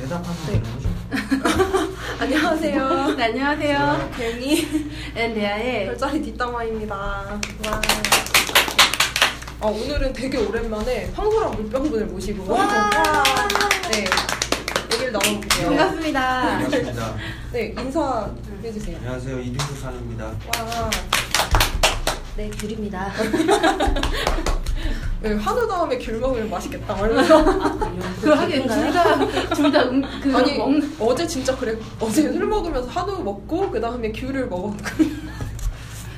대답하면 네. 안녕하세요. 네, 안녕하세요. 괜히 엔데아의 별자리 뒷담화입니다. 와. 어, 오늘은 되게 오랜만에 황소랑 물병분을 모시고 와. 네 얘기를 나눠볼게요. 반갑습니다. 반갑습니다. 네 인사 해주세요. 안녕하세요. 이등수 산입니다. 와. 네, 귤입니다. 네, 한우 다음에 귤 먹으면 맛있겠다. 말면서 그 하긴 둘다둘다 음, 그 아니 먹는 어제 진짜 그래 어제 술 먹으면서 한우 먹고 그 다음에 귤을 먹었고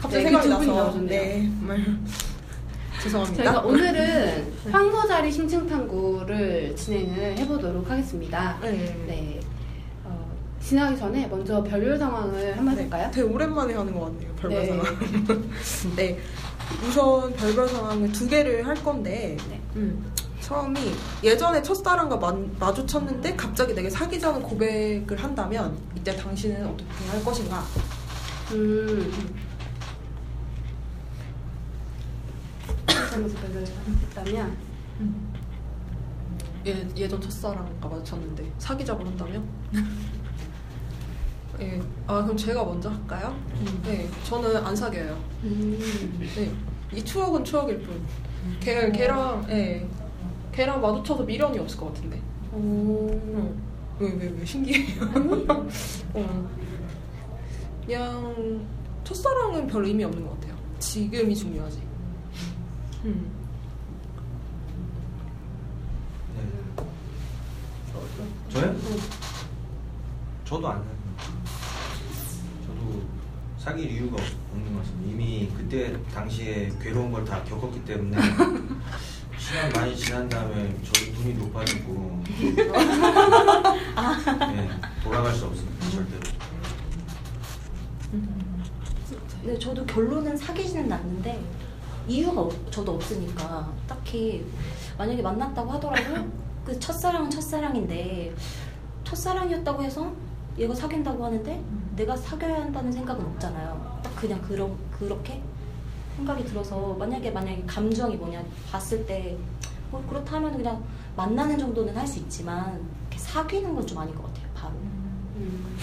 갑자기 네, 생각이 그두 분이 나서 나오셨네요. 네 정말 죄송합니다. 저희가 오늘은 황소자리 심층탐구를 진행을 해보도록 하겠습니다. 네. 네. 어, 진행하기 전에 먼저 별별 상황을 한번 해볼까요? 되게 오랜만에 하는 것 같네요. 별별 네. 상황. 네. 우선 별별 상황을 두 개를 할 건데 네. 음, 처음이 예전에 첫사랑과 마, 마주쳤는데 갑자기 내게 사귀자는 고백을 한다면 이때 당신은 어떻게 할 것인가? 음. 별별 했다면 예, 예전 첫사랑과 마주쳤는데 사귀자고 한다면? 예. 아 그럼 제가 먼저 할까요? 네. 저는 안 사귀어요. 음. 네. 이 추억은 추억일 뿐. 걔, 걔랑, 예. 걔랑 마주쳐서 미련이 없을 것 같은데. 오. 응. 왜, 왜, 왜? 신기해요. 어. 그냥, 첫사랑은 별 의미 없는 것 같아요. 지금이 중요하지. 음. 네. 저요? 저도 안 사귀어요. 사귈 이유가 없- 없는 것 같습니다. 이미 그때 당시에 괴로운 걸 다 겪었기 때문에 시간 많이 지난 다음에 저희 눈이 높아지고 네, 돌아갈 수 없습니다. 절대로. 네, 저도 결론은 사귀지는 않는데 이유가 없- 저도 없으니까 딱히 만약에 만났다고 하더라도 그 첫사랑은 첫사랑인데 첫사랑이었다고 해서 얘가 사귄다고 하는데 내가 사귀어야 한다는 생각은 없잖아요. 딱 그냥 그런 그렇게 생각이 들어서 만약에 만약에 감정이 뭐냐 봤을 때 뭐 그렇다면 그냥 만나는 정도는 할 수 있지만 이렇게 사귀는 건 좀 아닌 것 같아요. 바로. 음.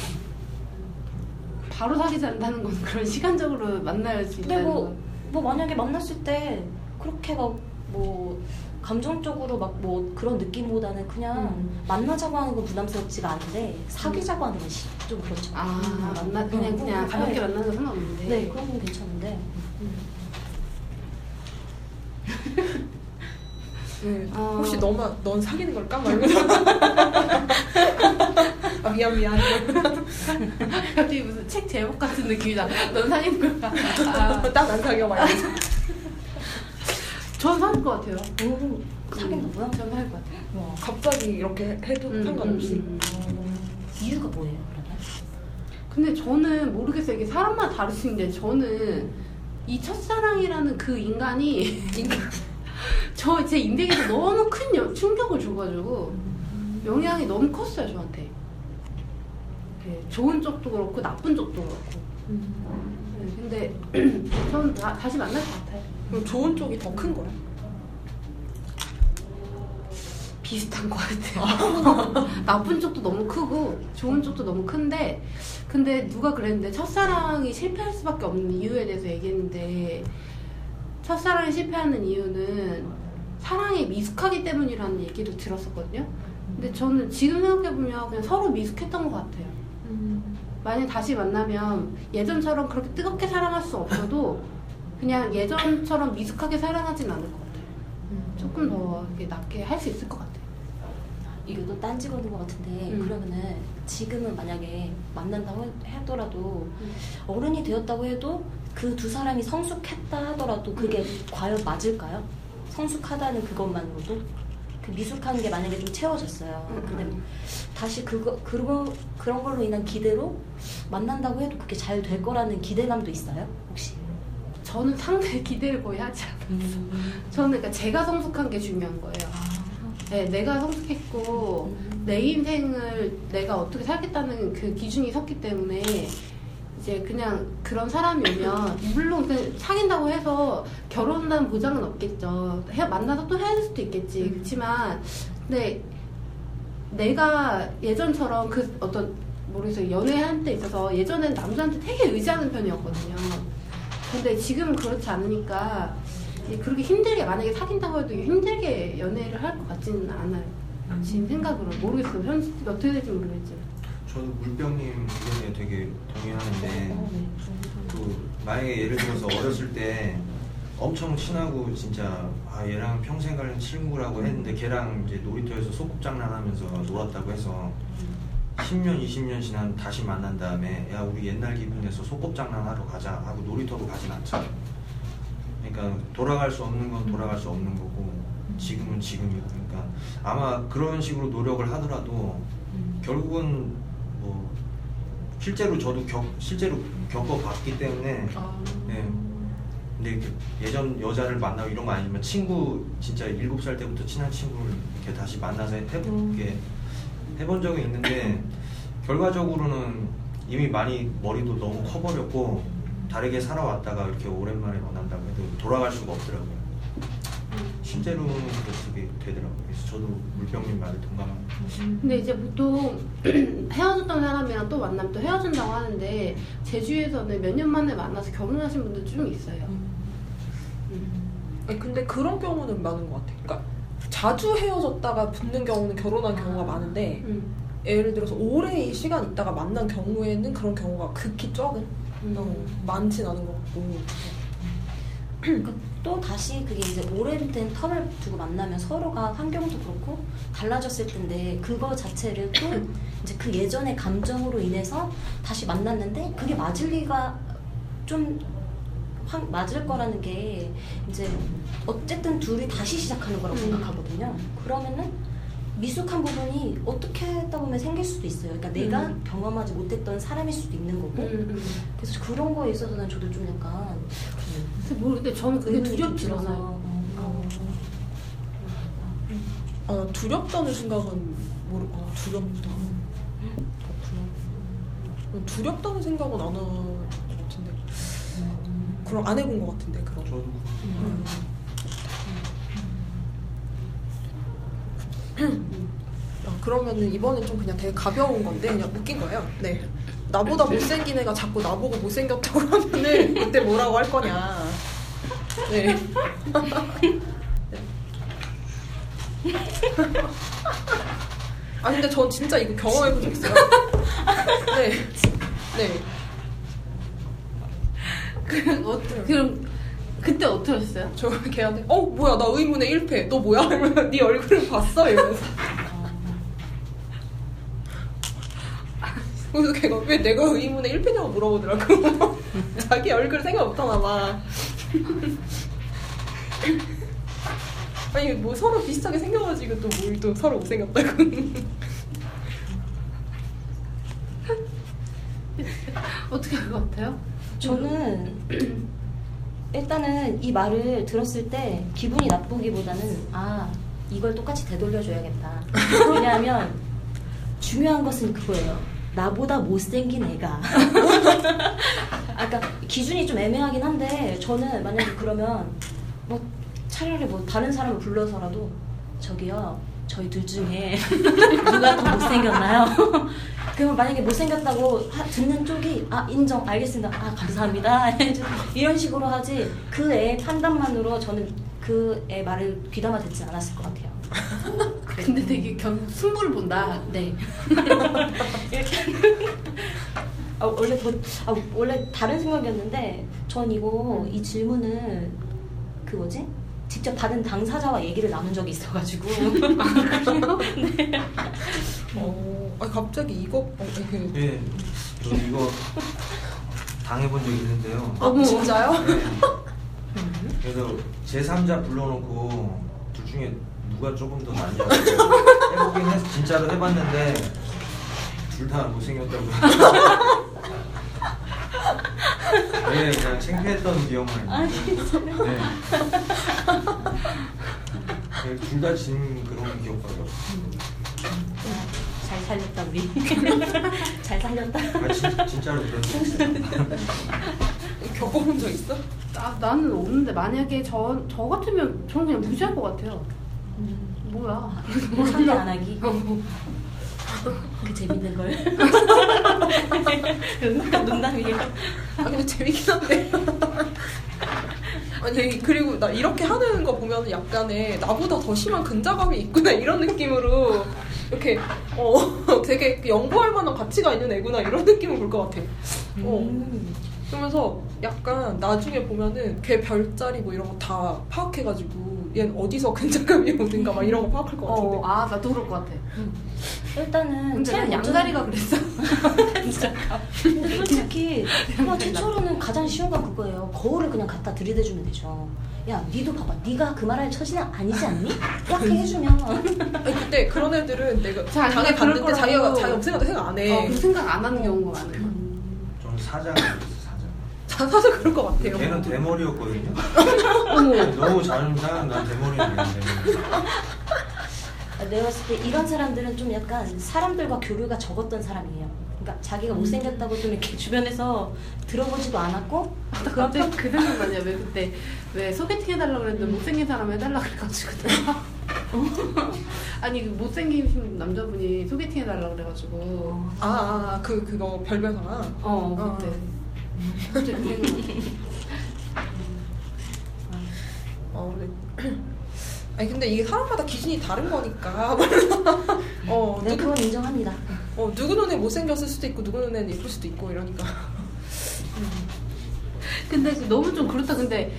바로 사귀지 않는다는 건 그런 시간적으로 만날 수 근데 있다는 뭐, 건. 뭐 만약에 만났을 때 그렇게 막뭐 감정적으로 막 뭐 그런 느낌보다는 그냥 음. 만나자고 하는 건 부담스럽지가 않은데 사귀자고 하는 건 좀 그렇죠. 아 음. 만나 그냥 그냥 음. 가볍게 네. 만나는 건 상관없는데. 네, 그런 건 괜찮은데. 네. 어. 혹시 너만, 넌 사귀는 걸까? 말면서. 아, 미안, 미안. 갑자기 무슨 책 제목 같은 느낌이다. 넌 사귀는 걸까? 아, 딱안 사귀어, 말면서. 전 사귈 것 같아요. 오, 사귄다고요? 전 사귈 것 같아요. 와, 갑자기 이렇게 해도 음, 상관없이. 음, 음, 이유가 뭐예요, 그러면? 근데 저는 모르겠어요. 이게 사람마다 다를 수 있는데 저는 이 첫사랑이라는 그 인간이 저제 인생에서 너무 큰 여- 충격을 줘가지고 영향이 너무 컸어요 저한테. 네, 좋은 쪽도 그렇고 나쁜 쪽도 그렇고. 네, 근데 저는 다, 다시 만날 것 같아요. 그럼 좋은 쪽이 더 큰 거야? 비슷한 것 같아요. 나쁜 쪽도 너무 크고 좋은 쪽도 너무 큰데 근데 누가 그랬는데 첫사랑이 실패할 수밖에 없는 이유에 대해서 얘기했는데 첫사랑이 실패하는 이유는 사랑이 미숙하기 때문이라는 얘기를 들었었거든요. 근데 저는 지금 생각해보면 그냥 서로 미숙했던 것 같아요. 만약 다시 만나면 예전처럼 그렇게 뜨겁게 사랑할 수 없어도 그냥 예전처럼 미숙하게 사랑하진 않을 것 같아요. 조금 더 이렇게 낫게 할 수 있을 것 같아요. 이것도 딴지 거는 것 같은데 음. 그러면은 지금은 만약에 만난다고 해- 하더라도 음. 어른이 되었다고 해도 그 두 사람이 성숙했다 하더라도 그게 과연 맞을까요? 성숙하다는 그것만으로도 그 미숙한 게 만약에 좀 채워졌어요. 음, 근데 음. 다시 그거 그거 그런 걸로 인한 기대로 만난다고 해도 그게 잘 될 거라는 기대감도 있어요? 혹시? 저는 상대의 기대를 거의 하지 않아요. 저는 그러니까 제가 성숙한 게 중요한 거예요. 네, 내가 성숙했고 내 인생을 내가 어떻게 살겠다는 그 기준이 섰기 때문에 이제 그냥 그런 사람이 오면 물론 그 사귄다고 해서 결혼한다는 보장은 없겠죠. 해, 만나서 또 헤어질 수도 있겠지. 그렇지만 근데 내가 예전처럼 그 어떤 모르겠어요 연애할 때 있어서 예전엔 남자한테 되게 의지하는 편이었거든요. 근데 지금은 그렇지 않으니까 그렇게 힘들게 만약에 사귄다고 해도 힘들게 연애를 할 것 같지는 않아요. 지금 생각으로 모르겠어요. 현실 어떻게 될지 모르겠지만. 저도 물병님 의견에 되게 동의하는데 그 만약에 예를 들어서 어렸을 때 엄청 친하고 진짜 아 얘랑 평생 갈 친구라고 했는데 걔랑 이제 놀이터에서 소꿉장난하면서 놀았다고 해서 10년 20년 지난 다시 만난 다음에 야 우리 옛날 기분에서 소꿉장난하러 가자 하고 놀이터로 가진 않죠. 그러니까 돌아갈 수 없는 건 돌아갈 수 없는 거고 지금은 지금이고 그러니까 아마 그런 식으로 노력을 하더라도 결국은 뭐 실제로 저도 겪 실제로 겪어봤기 때문에 네. 근데 예전 여자를 만나고 이런 거 아니지만 친구 진짜 일곱 살 때부터 친한 친구를 이렇게 다시 만나서 해보게 해본 적이 있는데 결과적으로는 이미 많이 머리도 너무 커버렸고 다르게 살아왔다가 이렇게 오랜만에 만난다고 해도 돌아갈 수가 없더라고요. 실제로는 그렇게 되더라고요. 그래서 저도 물병님 말에 동감합니다. 근데 이제 보통 헤어졌던 사람이랑 또 만나면 또 헤어진다고 하는데 제주에서는 몇 년 만에 만나서 결혼하신 분들 좀 있어요. 음. 아니, 근데 그런 경우는 많은 것 같아. 그러니까 자주 헤어졌다가 붙는 경우는 결혼한 경우가 많은데 음. 예를 들어서 오래 이 시간 있다가 만난 경우에는 그런 경우가 극히 적은 음. 어, 많진 않은 것 같고 그러니까 또 다시 그게 이제 오래된 텀을 두고 만나면 서로가 환경도 그렇고 달라졌을 텐데 그거 자체를 또 이제 그 예전의 감정으로 인해서 다시 만났는데 그게 맞을 리가 좀 확 맞을 거라는 게 이제 어쨌든 둘이 다시 시작하는 거라고 음. 생각하거든요. 그러면은 미숙한 부분이 어떻게 했다 보면 생길 수도 있어요. 그러니까 내가 음. 경험하지 못했던 사람일 수도 있는 거고. 음, 음. 그래서 그런 거에 있어서는 저도 좀 약간 근데 모르겠는데 저는 그게 두렵지. 않아요. 어. 어, 두렵다는 생각은 모르 어, 두렵다 그렇구나 어, 두렵다는 생각은 안 같은데 그럼 안 해본 것 같은데 그런 저도 음. 어, 그러면은 이번엔 좀 그냥 되게 가벼운 건데 그냥 웃긴 거예요. 네. 나보다 못생긴 애가 자꾸 나보고 못생겼다고 하면은 그때 뭐라고 할 거냐. 네. 아 근데 전 진짜 이거 경험해 본 적 있어요. 네. 네. 그, 어, 그럼 그때 어떻게 하셨어요? 저 걔한테 어 뭐야 나 의문의 1패 너 뭐야? 이러면 네 얼굴을 봤어 이러면서 그래서 걔가 왜 내가 의문의 1패냐고 물어보더라고 자기 얼굴 생각 못하나 봐 아니 뭐 서로 비슷하게 생겨가지고 또 뭘 또 서로 못생겼다고 어떻게 할 것 같아요? 저는 일단은 이 말을 들었을 때 기분이 나쁘기보다는 아 이걸 똑같이 되돌려줘야겠다. 왜냐하면 중요한 것은 그거예요. 나보다 못생긴 애가. 아까 기준이 좀 애매하긴 한데 저는 만약에 그러면 뭐 차라리 뭐 다른 사람을 불러서라도 저기요 저희 둘 중에 누가 더 못생겼나요? 그러면 만약에 못생겼다고 하- 듣는 쪽이 아 인정 알겠습니다 아 감사합니다 이런 식으로 하지 그애 판단만으로 저는 그 애 말을 귀담아 듣지 않았을 것 같아요. 근데 되게 결국 승부를 본다. 네. 이렇게. 아, 원래 더, 아, 원래 다른 생각이었는데, 전 이거, 이 질문을, 그 뭐지? 직접 받은 당사자와 얘기를 나눈 적이 있어가지고. 어, 아 갑자기 이거 어, 이게 예, 저도 이거 당해본 적이 있는데요. 아 진짜요? 네. 그래서 제 3자 불러놓고 둘 중에 누가 조금 더 낫냐 해보긴 했 진짜로 해봤는데 둘 다 못생겼다고. 네, 그냥 창피했던 기억만 아, 있는데. 네. 둘다 진 그런 기억밖에 없어요. 잘 살렸다, 우리. 잘 살렸다. 아, 진, 진짜로 그런 적 있어요. 겪어본 적 있어? 나, 나는 없는데 만약에 저, 저 같으면 저는 그냥 무시할 것 같아요. 뭐야. 상대 안 하기. 그 재밌는 걸. 농담이에요. 아 근데 재밌긴 한데. 아니 그리고 나 이렇게 하는 거 보면 약간의 나보다 더 심한 근자감이 있구나 이런 느낌으로 이렇게 어 되게 연구할 만한 가치가 있는 애구나 이런 느낌을 볼 것 같아. 어. 음. 그러면서 약간 나중에 보면은 걔 별자리 뭐 이런 거 다 파악해가지고 얘는 어디서 근자감이 오는가 막 이런 거 파악할 것 같은데. 어, 아, 나도 그럴 것 같아. 일단은 먼저- 양다리가 그랬어. 근데 특히 뭐 최초로는 가장 쉬운 건 그거예요. 거울을 그냥 갖다 들이대주면 되죠. 야, 니도 봐봐. 네가 그 말할 처지는 아니지 않니? 이렇게 해주면 아니 근데 그런 애들은 내가 자, 자기 근데 그럴 봤는데. 자기가 자기 없으니까 생각 안 해. 어, 그 생각 안 하는 경우가 많아요. 저는 사장 사실 그럴 것 같아요. 걔는 대머리였거든요. 어머. 너무 자존심 난 대머리였는데. 내가 봤을 때 이런 사람들은 좀 약간 사람들과 교류가 적었던 사람이에요. 그러니까 자기가 못생겼다고 좀 이렇게 주변에서 들어보지도 않았고 나 갑자기 그 생각 나냐 왜 그때 왜 소개팅 해달라고 그랬는데 못생긴 사람 해달라고 그래가지고 내가 아니 그 못생긴 남자분이 소개팅 해달라고 그래가지고 아, 아, 그 그거 별별상. 어 그때 갑 어, 네. 아니 근데 이게 사람마다 기준이 다른 거니까. 어, 네, 누구 그건 인정합니다. 어 누구 눈에 못 생겼을 수도 있고 누구 눈에는 예쁠 수도 있고 이러니까. 근데 그 너무 좀 그렇다 근데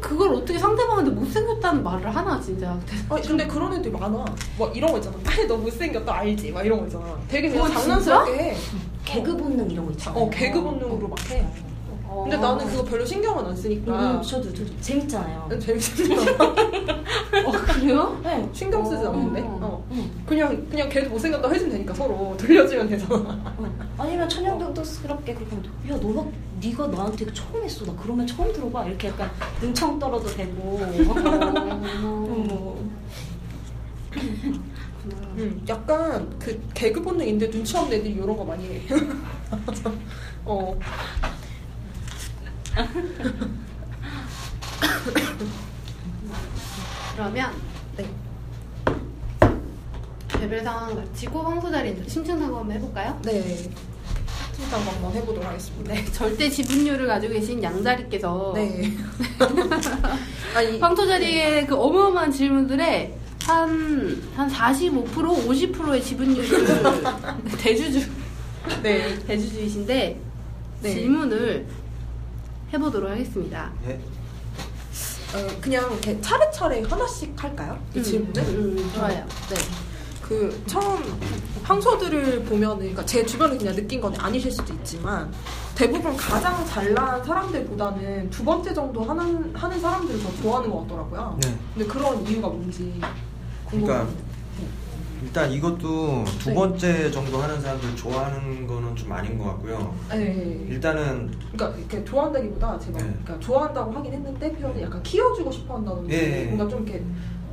그걸 어떻게 상대방한테 못생겼다는 말을 하나 진짜 아니 근데 그런 애들 많아. 막 이런 거 있잖아. 아니 너 못생겼다 알지? 막 이런 거 있잖아. 되게 그냥 어, 장난스럽게 해. 개그 본능 이런 거 있잖아요. 어 개그 본능으로 막 해. 어. 근데 나는 그거 별로 신경은 안 쓰니까. 음, 저도 저도 재밌잖아요. 재밌어. 어 그래요? 네. 신경 쓰지 않는데. 어. 어. 음. 그냥 그냥 걔도 못생겼다 해주면 되니까 서로 돌려주면 되잖아. 어. 아니면 천연덕덕스럽게 그렇게 하면. 야 너가 네가 나한테 처음 했어 나 그러면 처음 들어봐 이렇게 약간 능청 떨어도 되고 어. 음, 약간 그 개그 본능인데 눈치 없는 애들이 이런 거 많이 해. 어. 그러면 네. 레벨 상황 마치고 황소 자리 심층 한번 해볼까요? 네. 팀장 한번 해보도록 하겠습니다. 네, 절대 지분율을 가지고 계신 양다리께서 네. 아니, 황토 자리의 그 어마어마한 질문들에 한, 한 45%, 50%의 지분율을 대주주, 네. 대주주이신데 네. 질문을 해보도록 하겠습니다. 예. 어, 그냥 이렇게 차례차례 하나씩 할까요? 이 질문을? 음, 음, 좋아요. 네. 그 처음 황소들을 보면은 그러니까 제 주변에 그냥 느낀 건 아니실 수도 있지만 대부분 가장 잘난 사람들보다는 두 번째 정도 하는 하는 사람들을 더 좋아하는 것 같더라고요. 네. 근데 그런 이유가 뭔지 그러니까 궁금해요. 일단 이것도 두 네. 번째 정도 하는 사람들 좋아하는 거는 좀 아닌 것 같고요. 네. 일단은 그러니까 이렇게 좋아한다기보다 제가 네. 그러니까 좋아한다고 하긴 했는데 표현을 약간 키워주고 싶어 한다든지 예, 예. 뭔가 좀 이렇게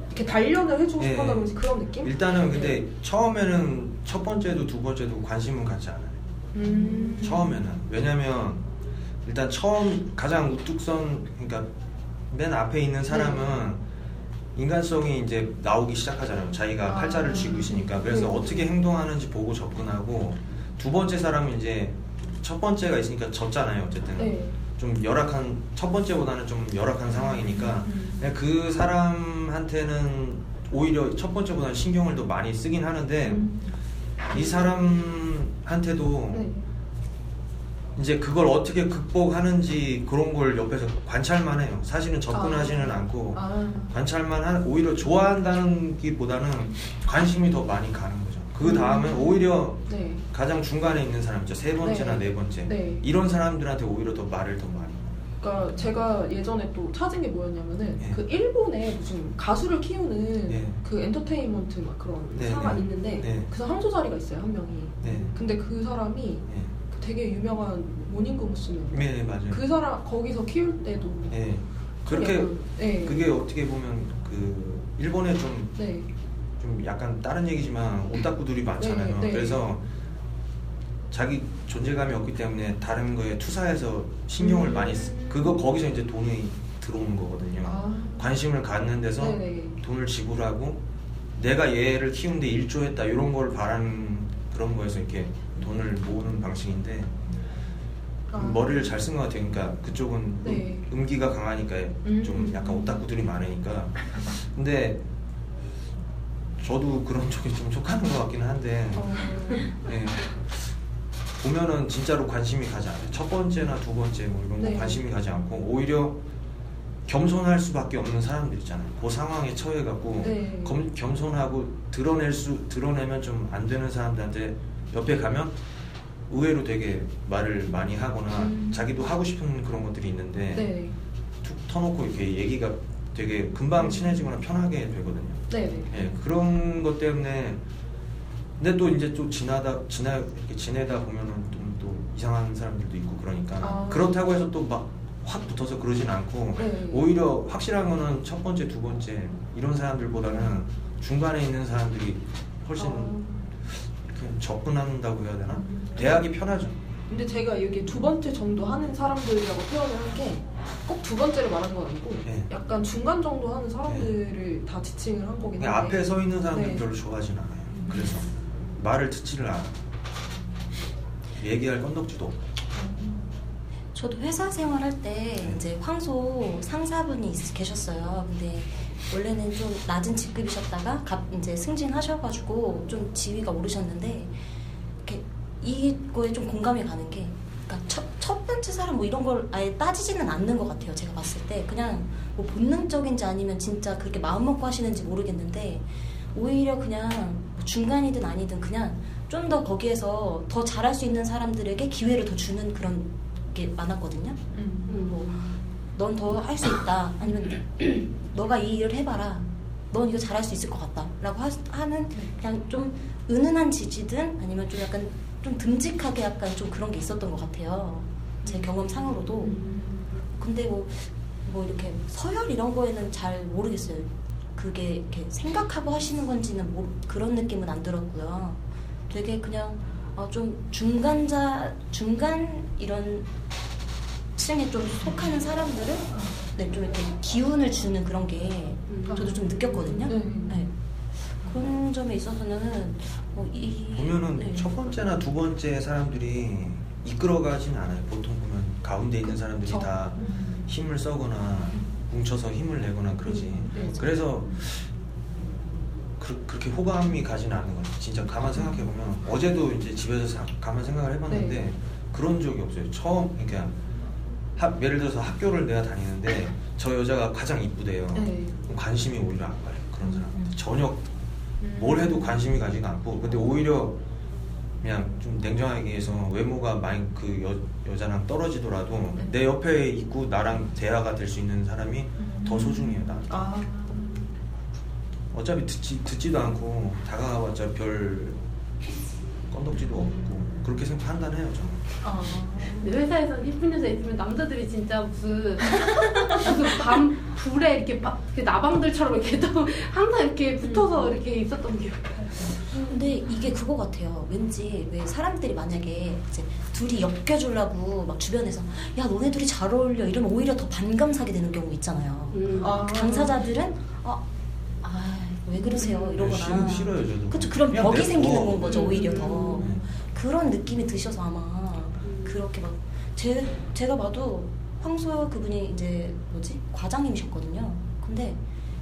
이렇게 단련을 해주고 예, 싶어 한다든지 그런 느낌? 일단은 근데 처음에는 첫 번째도 두 번째도 관심은 갖지 않아요. 음. 처음에는 왜냐면 일단 처음 가장 우뚝선 그러니까 맨 앞에 있는 사람은 인간성이 이제 나오기 시작하잖아요. 자기가 아. 팔자를 쥐고 있으니까 그래서 네. 어떻게 행동하는지 보고 접근하고 두 번째 사람은 이제 첫 번째가 있으니까 졌잖아요. 어쨌든 네. 좀 열악한 첫 번째보다는 좀 열악한 상황이니까 음. 그냥 그 사람한테는 오히려 첫 번째보다는 신경을 더 많이 쓰긴 하는데 음. 이 사람한테도 네. 이제 그걸 어떻게 극복하는지 그런 걸 옆에서 관찰만 해요. 사실은 접근하지는 아. 않고 아. 관찰만 한 오히려 좋아한다는 기보다는 관심이 더 많이 가는 거죠. 그 다음에 음. 오히려 네. 가장 중간에 있는 사람 있죠. 세 번째나 네. 네, 번째. 네. 이런 사람들한테 오히려 더 말을 더 많이. 그러니까 제가 예전에 또 찾은 게 뭐였냐면은 예. 그 일본에 무슨 가수를 키우는 예. 그 엔터테인먼트 막 그런 네, 사가 네. 있는데 네. 그 사람 황소자리가 있어요 한 명이. 네. 근데 그 사람이 예. 되게 유명한 모닝구 무스명. 네, 네, 맞아요. 그 사람 거기서 키울 때도 예. 좀 그렇게 약간, 네. 그게 어떻게 보면 그 일본에 좀 네. 좀 약간 다른 얘기지만 오타쿠들이 많잖아요. 네, 네. 그래서 자기 존재감이 없기 때문에 다른 거에 투사해서 신경을 음. 많이 쓰, 그거 거기서 이제 돈이 들어오는 거거든요. 아. 관심을 갖는 데서 네네. 돈을 지불하고 내가 얘를 키우는데 일조했다 이런 걸 바라는 그런 거에서 이렇게 돈을 모으는 방식인데 아. 머리를 잘 쓴 것 같아요. 그러니까 그쪽은 네. 음, 기가 강하니까 좀 음. 약간 오타쿠들이 많으니까. 근데 저도 그런 쪽에 좀 속하는 것 같기는 한데 어, 예. 보면은 진짜로 관심이 가지 않아요. 첫 번째나 두 번째 뭐 이런 거 네. 관심이 가지 않고 오히려 겸손할 수밖에 없는 사람들 있잖아요. 그 상황에 처해갖고 네. 검- 겸손하고 드러낼 수 드러내면 좀 안 되는 사람들한테 옆에 가면 의외로 되게 말을 많이 하거나 음. 자기도 하고 싶은 그런 것들이 있는데 네. 툭 터놓고 이렇게 얘기가 되게 금방 친해지거나 편하게 되거든요. 네. 네. 예, 그런 것 때문에 근데 또 이제 좀 지나다 지나 이렇게 지내다 보면은 좀 또 이상한 사람들도 있고 그러니까 아. 그렇다고 해서 또 막 확 붙어서 그러진 않고 네. 오히려 확실한 거는 첫 번째 두 번째 이런 사람들보다는 중간에 있는 사람들이 훨씬 어. 접근한다고 해야 되나 음. 대하기 편하죠. 근데 제가 여기 두 번째 정도 하는 사람들이라고 표현을 한 게 꼭 두 번째를 말하는 건 아니고 네. 약간 중간 정도 하는 사람들을 다 지칭을 한 거긴 그냥 한데 앞에 서 있는 사람들 네. 별로 좋아하진 않아요. 그래서 말을 듣지를 않아. 얘기할 건덕지도 없고. 저도 회사 생활할 때 네. 이제 황소 상사분이 있- 계셨어요. 근데 원래는 좀 낮은 직급이셨다가 갑 이제 승진하셔가지고 좀 지위가 오르셨는데 이렇게 이거에 좀 공감이 가는 게 그러니까 첫, 첫 번째 사람 뭐 이런 걸 아예 따지지는 않는 것 같아요. 제가 봤을 때 그냥 뭐 본능적인지 아니면 진짜 그렇게 마음 먹고 하시는지 모르겠는데 오히려 그냥 뭐 중간이든 아니든 그냥 좀 더 거기에서 더 잘할 수 있는 사람들에게 기회를 더 주는 그런 게 많았거든요. 음. 음, 뭐, 넌 더 할 수 있다. 아니면 너가 이 일을 해봐라. 넌 이거 잘할 수 있을 것 같다. 라고 하, 는 그냥 좀 은은한 지지든 아니면 좀 약간 좀 듬직하게 약간 좀 그런 게 있었던 것 같아요. 제 경험상으로도. 음. 근데 뭐, 뭐 이렇게 서열 이런 거에는 잘 모르겠어요. 그게 이렇게 생각하고 하시는 건지는 뭐 그런 느낌은 안 들었고요. 되게 그냥 어, 좀 중간자, 중간 이런 층에 좀 속하는 사람들은 네, 좀 이렇게 기운을 주는 그런 게 저도 좀 느꼈거든요. 네. 네. 그런 점에 있어서는 뭐 이, 보면은 네. 첫 번째나 두 번째 사람들이 이끌어가진 않아요. 보통 보면 가운데 있는 사람들이 그쵸. 다 음. 힘을 써거나 뭉쳐서 힘을 내거나 그러지. 음, 네. 그래서 그, 그렇게 호감이 가지는 않는 거죠. 진짜 가만 생각해 보면 어제도 이제 집에서 사- 가만 생각을 해봤는데 네. 그런 적이 없어요. 처음 그러니까 학- 예를 들어서 학교를 내가 다니는데 저 여자가 가장 이쁘대요. 네. 그럼 관심이 오히려 안 가요. 그런 사람한테 전혀 음. 뭘 해도 관심이 가지가 않고 근데 오히려 그냥 좀 냉정하게 얘기해서 외모가 많이 그 여, 여자랑 떨어지더라도 네. 내 옆에 있고 나랑 대화가 될 수 있는 사람이 더 소중해요 나한테 아. 어차피 듣지, 듣지도 않고 다가가봤자 별 건덕지도 없고 그렇게 생각 판단해요 저는 아. 근데 회사에서 이쁜 여자 있으면 남자들이 진짜 무슨 무슨 밤 불에 이렇게 막 이렇게 나방들처럼 이렇게 또 항상 이렇게 붙어서 이렇게 있었던 기억이 나요. 근데 이게 그거 같아요. 왠지 왜 사람들이 만약에 이제 둘이 엮여주려고 막 주변에서 야 너네 둘이 잘 어울려 이러면 오히려 더 반감 사게 되는 경우 있잖아요. 음. 아. 당사자들은 어, 아왜 그러세요 이러거나 싫, 싫어요 저도 그쵸 그런 벽이 내- 생기는 어. 건 거죠 음. 오히려 더 음. 그런 느낌이 드셔서 아마 음. 그렇게 막 제, 제가 봐도 황소 그분이 이제 뭐지 과장님이셨거든요 근데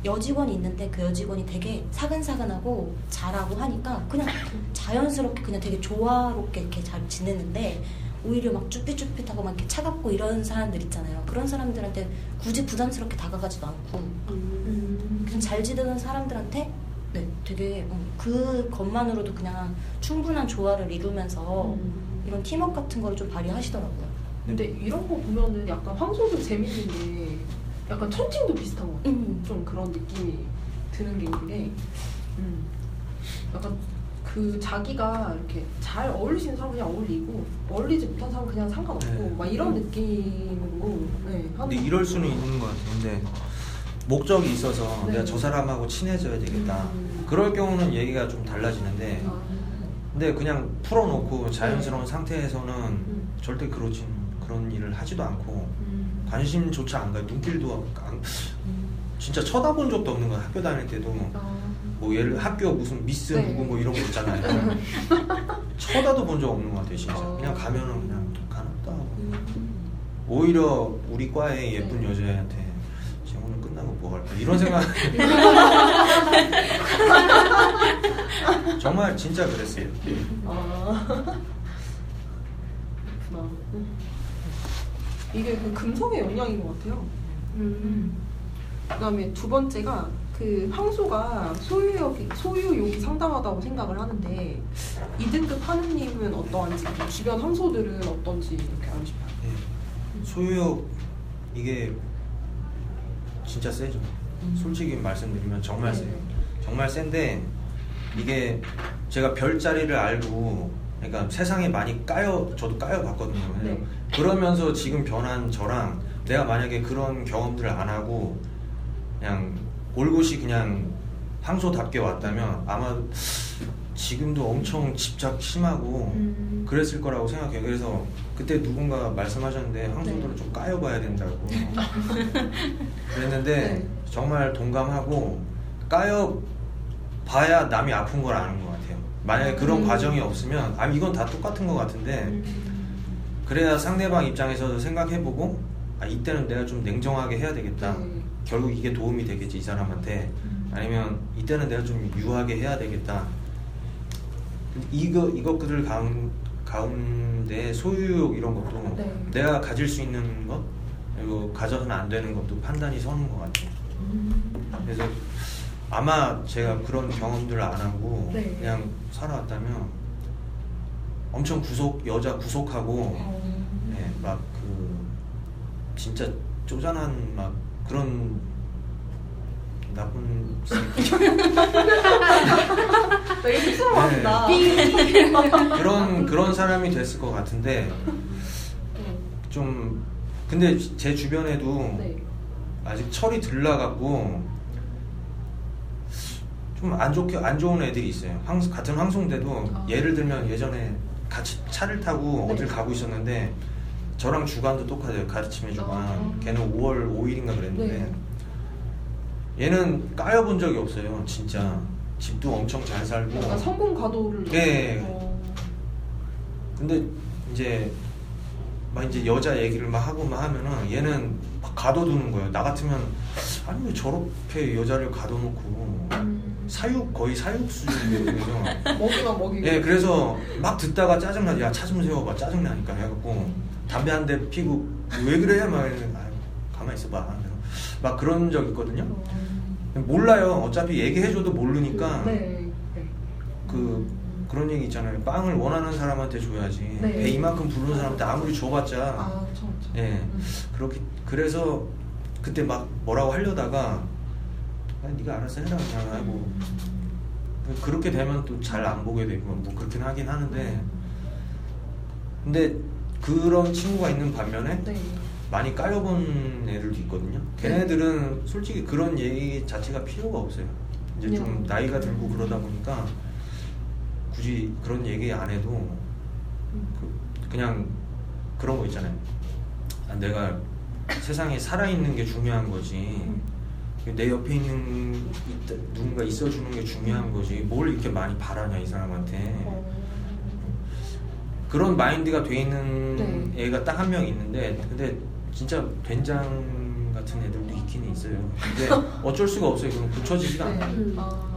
여직원이 있는데 그 여직원이 되게 사근사근하고 잘하고 하니까 그냥 자연스럽게 그냥 되게 조화롭게 이렇게 잘 지냈는데 오히려 막 쭈삣쭈삣하고 막 이렇게 차갑고 이런 사람들 있잖아요 그런 사람들한테 굳이 부담스럽게 다가가지도 않고 음. 그냥 잘 지내는 사람들한테 네, 되게 음, 그 것만으로도 그냥 충분한 조화를 이루면서 음. 이런 팀워크 같은 거를 좀 발휘하시더라고요. 근데 이런 거 보면은 약간 황소도 재밌는 게 약간 천칭도 비슷한 것 같아요. 음. 좀 그런 느낌이 드는 게 있는 게 음. 약간 그 자기가 이렇게 잘 어울리시는 사람 그냥 어울리고 어울리지 못한 사람 그냥 상관없고 네. 막 이런 느낌으로 네, 근데 이럴 수는 있는 것 같아요 근데 목적이 있어서 네. 내가 저 사람하고 친해져야 되겠다 음. 그럴 경우는 얘기가 좀 달라지는데 아, 근데 그냥 풀어놓고 자연스러운 상태에서는 음. 절대 그러진 그런 일을 하지도 않고 음. 관심조차 안 가요. 눈길도 안, 진짜 쳐다본 적도 없는 거야. 학교 다닐 때도 아, 뭐 예를 학교 무슨 미스 네. 누구 뭐 이런 거 있잖아요. 쳐다도 본 적 없는 것 같아요, 진짜. 어. 그냥 가면은 그냥 가났다 하고. 음. 오히려 우리 과의 예쁜 네. 오늘 끝나고 뭐 할까 이런 생각 정말 진짜 그랬어요. 아. 그렇구나. 이게 그 금성의 영향인 것 같아요. 음. 그다음에 두 번째가 그 황소가 소유욕이 소유욕이 상당하다고 생각을 하는데 2등급 하느님은 어떠한지 주변 황소들은 어떤지 이렇게 알고 싶어요. 네. 소유욕 이게 진짜 세죠. 음. 솔직히 말씀드리면 정말 네. 세요. 정말 센데 이게 제가 별자리를 알고 그러니까 세상에 많이 까여 저도 까여 봤거든요. 네. 그러면서 지금 변한 저랑 내가 만약에 그런 경험들을 안 하고 그냥 올곧이 그냥 황소답게 왔다면 아마 지금도 엄청 집착 심하고 음. 그랬을 거라고 생각해요. 그래서 그때 누군가 말씀하셨는데 황소들은 네. 좀 까여봐야 된다고 그랬는데 네. 정말 동감하고 까여 봐야 남이 아픈 걸 아는 것 같아요. 만약에 그런 음. 과정이 없으면 아 이건 다 똑같은 것 같은데 음. 그래야 상대방 입장에서도 생각해보고 아 이때는 내가 좀 냉정하게 해야 되겠다. 네. 결국 이게 도움이 되겠지 이 사람한테 아니면 이때는 내가 좀 유하게 해야 되겠다. 이거 이것들 가운, 가운데 소유욕 이런 것도 네. 내가 가질 수 있는 것 그리고 가져서는 안 되는 것도 판단이 서는 것 같아요. 음. 그래서 아마 제가 그런 경험들을 안 하고 네. 그냥 살아왔다면 엄청 구속 여자 구속하고 어. 네, 막그 진짜 쪼잔한 막 그런 나쁜 되게 쑥스러워한다. 네. 그런 그런 사람이 됐을 것 같은데 좀 근데 제 주변에도 네. 아직 철이 들 나갖고 좀 안 좋게 안 좋은 애들이 있어요. 황, 같은 황송대도 아. 예를 들면 예전에 같이 차를 타고 네. 어딜 가고 있었는데 저랑 주간도 똑같아요. 가르침의 주간. 아. 걔는 5월 5일인가 그랬는데 네. 얘는 까여본 적이 없어요. 진짜 집도 엄청 잘 살고. 약간 성공 가도를. 네. 어. 근데 이제 막 이제 여자 얘기를 막 하고 막 하면은 얘는 막 가둬두는 거예요. 나 같으면 아니 왜 저렇게 여자를 가둬놓고 음. 사육 거의 사육 수준이거든요. 먹이만 먹이고. 예, 그래서 막 듣다가 짜증나. 야, 차 좀 세워봐. 짜증나니까 해갖고 담배 한 대 피고 왜 그래? 막 이러면 아유, 가만히 있어봐. 막 그런 적 있거든요. 어. 몰라요. 어차피 얘기해줘도 모르니까 네. 네. 그 그런 얘기 있잖아요. 빵을 원하는 사람한테 줘야지. 네. 배 이만큼 부르는 사람한테 아무리 줘봤자 아, 그쵸, 그쵸. 예 음. 그렇게 그래서 그때 막 뭐라고 하려다가 아, 네가 알아서 해라 그냥 하고 그렇게 되면 또 잘 안 보게 되고 뭐 그렇긴 하긴 하는데 근데 그런 친구가 있는 반면에 네. 많이 까여본 애들도 있거든요. 걔네들은 솔직히 그런 얘기 자체가 필요가 없어요. 이제 좀 그냥. 나이가 들고 그러다 보니까 굳이 그런 얘기 안 해도 음. 그, 그냥 그런 거 있잖아요. 아, 내가 세상에 살아있는 게 중요한 거지. 내 옆에 있는 누군가 있어주는 게 중요한 거지. 뭘 이렇게 많이 바라냐 이 사람한테. 어. 그런 마인드가 돼 있는 네. 애가 딱 한 명 있는데 근데 진짜 된장 같은 애들도 있기는 있어요. 근데 어쩔 수가 없어요. 그럼 고쳐지지가 네. 않아요. 음. 아.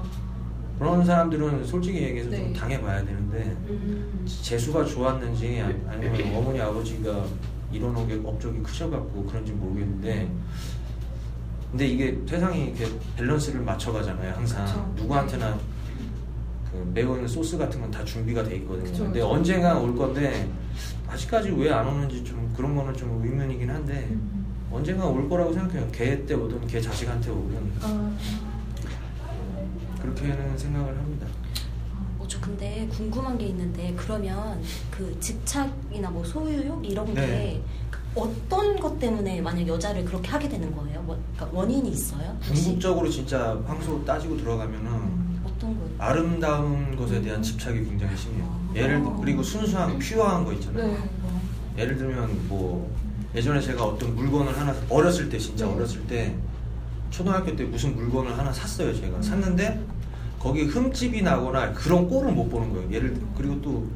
그런 사람들은 솔직히 얘기해서 좀 네. 당해봐야 되는데 음. 재수가 좋았는지 아니- 아니면 어머니 아버지가 이런 게 업적이 크셔갖고 그런지 모르겠는데 근데 이게 세상이 이렇게 밸런스를 맞춰가잖아요 항상 그쵸. 누구한테나 그 매운 소스 같은 건 다 준비가 돼 있거든요 그쵸, 근데 그쵸. 언젠가 올 건데 아직까지 왜 안 오는지 좀 그런 거는 좀 의문이긴 한데 음. 언젠가 올 거라고 생각해요 걔 때 오든 걔 자식한테 오든 아. 그렇게는 생각을 합니다 어, 저 근데 궁금한 게 있는데 그러면 그 집착이나 뭐 소유욕 이런 게 네. 어떤 것 때문에 만약 여자를 그렇게 하게 되는 거예요? 뭐, 그러니까 원인이 있어요? 혹시? 궁극적으로 진짜 황소 따지고 들어가면은 거? 아름다운 것에 대한 집착이 굉장히 심해요. 아. 예를 들 그리고 순수한 퓨어한 거 있잖아요. 네. 예를 들면 뭐 예전에 제가 어떤 물건을 하나 어렸을 때 진짜 네. 어렸을 때 초등학교 때 무슨 물건을 하나 샀어요 제가 샀는데 거기 흠집이 나거나 그런 꼴을 못 보는 거예요. 예를 그리고 또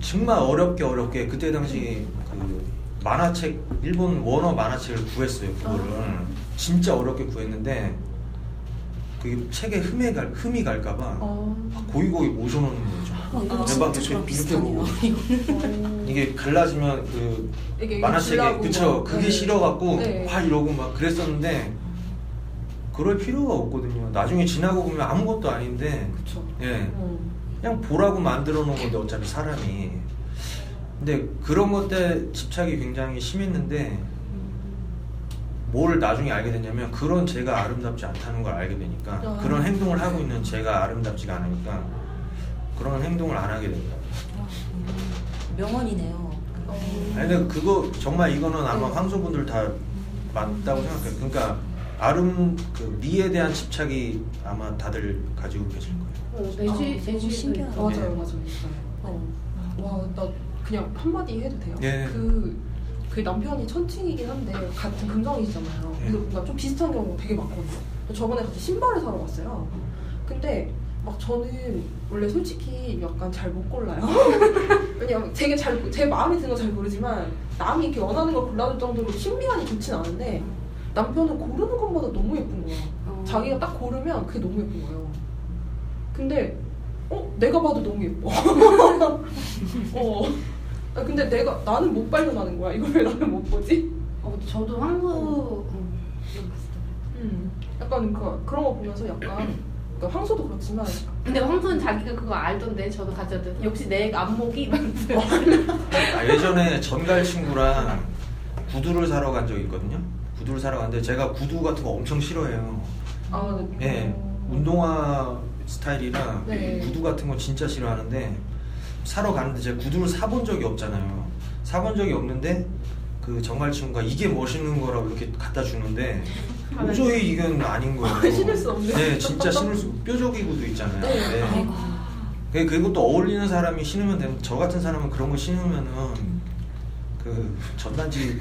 정말 어렵게 어렵게 그때 당시 그 만화책 일본 원어 만화책을 구했어요. 그거를 진짜 어렵게 구했는데 그 책에 흠이 갈 흠이 갈까봐 어. 막 고이고이 모셔놓는 거죠. 이렇게 저랑 이렇게 비슷하네요. 보고 이게 갈라지면 그 만화책에 그쵸 막, 그게 네. 싫어갖고 네. 막 이러고 막 그랬었는데 그럴 필요가 없거든요. 나중에 지나고 보면 아무것도 아닌데 그쵸. 예 어. 그냥 보라고 만들어 놓은 건데 어차피 사람이 근데 그런 것 때 집착이 굉장히 심했는데 뭘 나중에 알게 됐냐면 그런 제가 아름답지 않다는 걸 알게 되니까 아. 그런 행동을 하고 있는 제가 아름답지가 않으니까 그런 행동을 안 하게 된다. 명언이네요. 어. 아니 근데 그거 정말 이거는 아마 네. 황소분들 다 맞다고 생각해요. 그러니까 아름 그 미에 대한 집착이 아마 다들 가지고 계실 거예요. 어, 아, 내지 너무 내지 신기하다. 맞아요, 네. 맞아요, 맞아요. 어. 와, 나 그냥 한마디 해도 돼요? 네. 그, 그 남편이 천칭이긴 한데 같은 금성이시잖아요. 네. 그래서 뭔가 좀 비슷한 경우가 되게 많거든요. 저번에 같이 신발을 사러 갔어요. 근데 막 저는 원래 솔직히 약간 잘 못 골라요. 왜냐면 되게 잘, 제 마음에 드는 거잘 모르지만 남이 이렇게 원하는 걸 골라줄 정도로 신비한이 좋진 않은데 남편은 고르는 것마다 너무 예쁜 거야. 어. 자기가 딱 고르면 그게 너무 예쁜 거예요. 근데 어 내가 봐도 너무 예뻐. 어. 아, 근데 내가 나는 못 발견하는 거야. 이걸 왜 나는 못 보지? 어, 저도 황소 음, 음. 약간 그 그런 거 보면서 약간 그러니까 황소도 그렇지만 근데 황소는 자기가 그거 알던데 저도 가져도 역시 내 안목이 맞어요. 아, 예전에 전갈 친구랑 구두를 사러 간 적이 있거든요. 구두를 사러 갔는데 제가 구두 같은 거 엄청 싫어해요. 아 예, 네. 운동화 스타일이라 네. 구두 같은 거 진짜 싫어하는데 사러 가는데 제가 구두를 사본 적이 없잖아요. 사본 적이 없는데 그 정갈 친구가 이게 멋있는 거라고 이렇게 갖다 주는데 도저히 이건 아닌 거예요. 아, 신을 수 없네. 네, 진짜 신을 수 뾰족이 구두 있잖아요. 네. 네. 그- 그리고 또 어울리는 사람이 신으면 되는 저 같은 사람은 그런 거 신으면은 그 전단지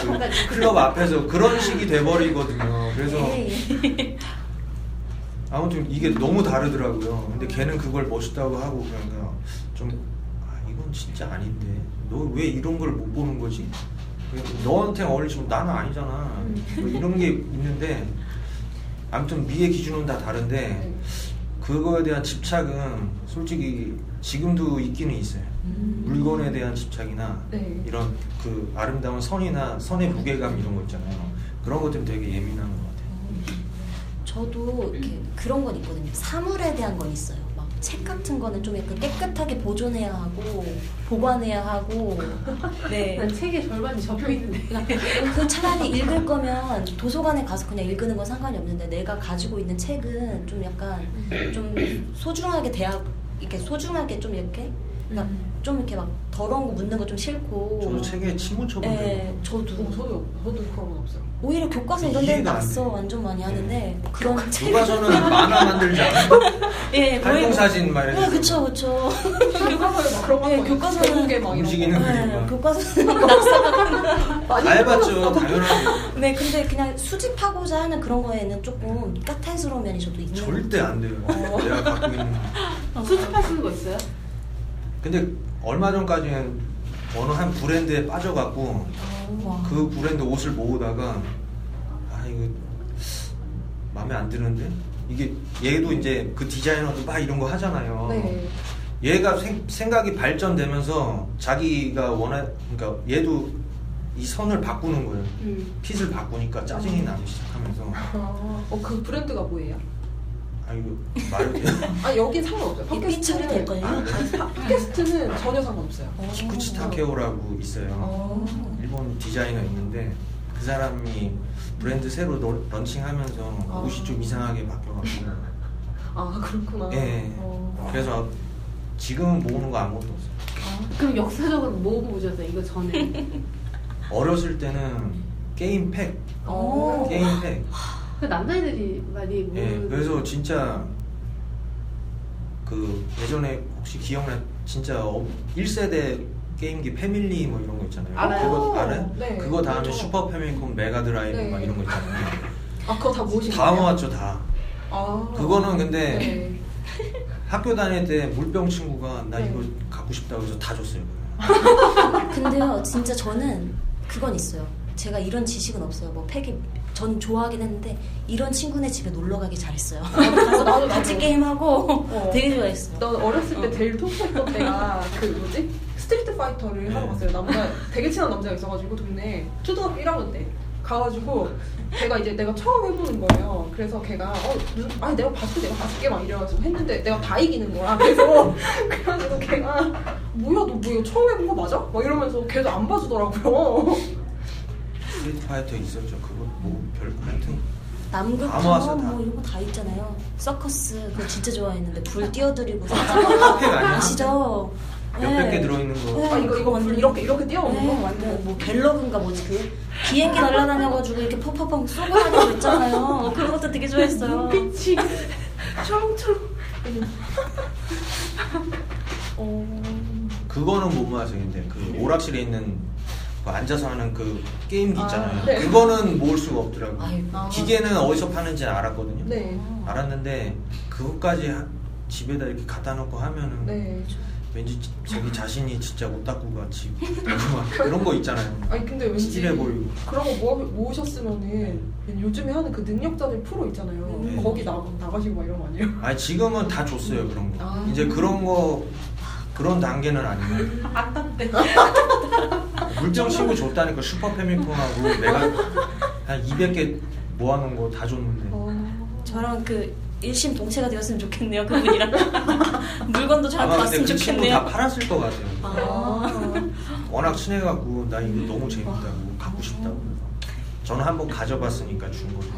그 클럽 앞에서 그런 식이 돼버리거든요. 그래서 예. 아무튼 이게 너무 다르더라고요. 근데 걔는 그걸 멋있다고 하고 그러니까 좀 아, 이건 진짜 아닌데 너 왜 이런 걸 못 보는 거지? 너한테 어울리지만 나는 아니잖아. 뭐 이런 게 있는데 아무튼 미의 기준은 다 다른데 네. 그거에 대한 집착은 솔직히 지금도 있기는 있어요. 물건에 대한 집착이나 네. 이런 그 아름다운 선이나 선의 무게감 이런 거 있잖아요. 그런 것 때문에 되게 예민한 것 같아요. 저도 이렇게 그런 건 있거든요. 사물에 대한 건 있어요. 막 책 같은 거는 좀 약간 깨끗하게 보존해야 하고 보관해야 하고 네. 난 책의 절반이 접혀 있는데. 그러니까 그 차라리 읽을 거면 도서관에 가서 그냥 읽는 건 상관이 없는데 내가 가지고 있는 책은 좀 약간 좀 소중하게 대하 이렇게 소중하게 좀 이렇게 그러니까 좀 이렇게 막 더러운 거 묻는 거 좀 싫고 저도 책에 적이 예, 없어요. 저도 어, 저도 저도 그런 건 없어요. 오히려 교과서 이런 데는 낙서 돼. 완전 많이 하는데 그런 책 교과서는 만화 만들지 않아요? 예, 활동 사진 말해서. 예, 그쵸 그쵸 교과서에 막 그런 거 네, 교과서는- 이런 움직이는. 네, 교과서는 낙서가 해봤죠, 당연하게. 네 근데 그냥 수집하고자 하는 그런 거에는 조금 까탈스러운 면이 저도 있는 절대 안 돼요. 어. 내가 갖고 있는. 수집하시는 거 있어요? 근데 얼마 전까지는 어느 한 브랜드에 빠져갖고 와. 그 브랜드 옷을 모으다가 아 이거 마음에 안 드는데 이게 얘도 이제 그 디자이너도 막 이런 거 하잖아요. 네. 얘가 생, 생각이 발전되면서 자기가 원하 그러니까 얘도 이 선을 바꾸는 거예요. 음. 핏을 바꾸니까 짜증이 나기 시작하면서 아, 어, 그 브랜드가 뭐예요? 아 이거 말해도 돼요? 아, 여긴 상관없어요. 이 삐처리 될걸요? 아, 네. 아, 팟캐스트는 전혀 상관없어요. 어. 키쿠치 타케오라고 있어요. 어. 일본 디자이너 있는데 그 사람이 브랜드 새로 런- 런칭하면서 아. 옷이 좀 이상하게 바뀌어가지고 아, 그렇구나. 예. 어. 그래서 지금은 모으는 거 아무것도 없어요. 그럼 역사적으로 뭐 보셨어요? 이거 전에. 어렸을 때는 게임 팩, 어. 게임 팩. 그 남자애들이 많이 예, 모으는. 그래서 진짜 그 예전에 혹시 기억나 진짜 1세대 게임기 패밀리 뭐 이런 거 있잖아요. 알아요. 그거 알아요? 네, 그거 다음에 그렇죠. 슈퍼 패미콤 메가 드라이브 네. 막 이런 거 있잖아요. 아, 그거 다 모으신 다 거예요? 모았죠, 다. 아. 그거는 근데 네. 학교 다닐 때 물병 친구가 나 네. 이거 갖고 싶다고 해서 다 줬어요. 근데요, 진짜 저는 그건 있어요. 제가 이런 지식은 없어요. 뭐 팩이 전 좋아하긴 했는데 이런 친구네 집에 놀러 가기 잘했어요. 나도, 같이 나도. 게임하고 어. 되게 좋아했어. 난 어렸을 때 어. 제일 통했던 때가 그 뭐지? 스트리트 파이터를 네. 하러 갔어요. 남자 되게 친한 남자가 있어가지고 동네 초등학교 1학년 때 가가지고 걔가 이제 내가 처음 해보는 거예요. 그래서 걔가 어 아니 내가 봐줄게 내가 봐줄게 막 이래가지고 했는데 내가 다 이기는 거야. 그래서 그래가지고 걔가 뭐야 너 뭐야 처음 해본 거 맞아? 막 이러면서 걔도 안 봐주더라고요. 스트리트 파이터 있었죠. 뭐별 하여튼 남극 탐험 다. 뭐 이런 거 다 있잖아요. 서커스 그거 진짜 좋아했는데 불 뛰어들고 아니야? 아시죠? 몇백 개 네. 들어있는 거. 네. 아 이거 이거 완전- 이렇게 이렇게 뛰어오는 네, 거 완전 뭐 갤러그인가 뭐지 그 비행기 날아다녀가지고 이렇게 펑펑펑 쏘고 다니고 있잖아요. 그런 것도 되게 좋아했어요. 눈빛이 초롱초롱. 어. 그거는 못. 근데 그 오락실에 있는 그 앉아서 하는 그 게임기 아, 있잖아요. 네. 그거는 모을 수가 없더라고요. 아. 기계는 어디서 파는지 알았거든요. 네. 알았는데 그것까지 하- 집에다 이렇게 갖다 놓고 하면은 네. 왠지 지- 자기 자신이 진짜 오타쿠 같이 막 그런 거 있잖아요. 아니 근데 왠지 스틸해 보이고. 그런 거 모아, 모으셨으면은 요즘에 하는 그 능력자들 프로 있잖아요. 네. 거기 나 나가시고 막 이런 거 아니에요? 아니 지금은 다 줬어요 그런 거. 아. 이제 그런 거 그런 단계는 아니고 안단데. 물정 친구 줬다니까 슈퍼 패미콘하고 내가 한 200개 모아놓은 거 다 줬는데 어. 저랑 그 일심 동체가 되었으면 좋겠네요 그분이랑 물건도 저한테 아마 근데 왔으면 그 친구 다 좋겠네요. 팔았을 것 같아요. 아. 워낙 친해갖고 나 이거 너무 재밌다고 갖고 싶다고 저는 한번 가져봤으니까 준 거죠.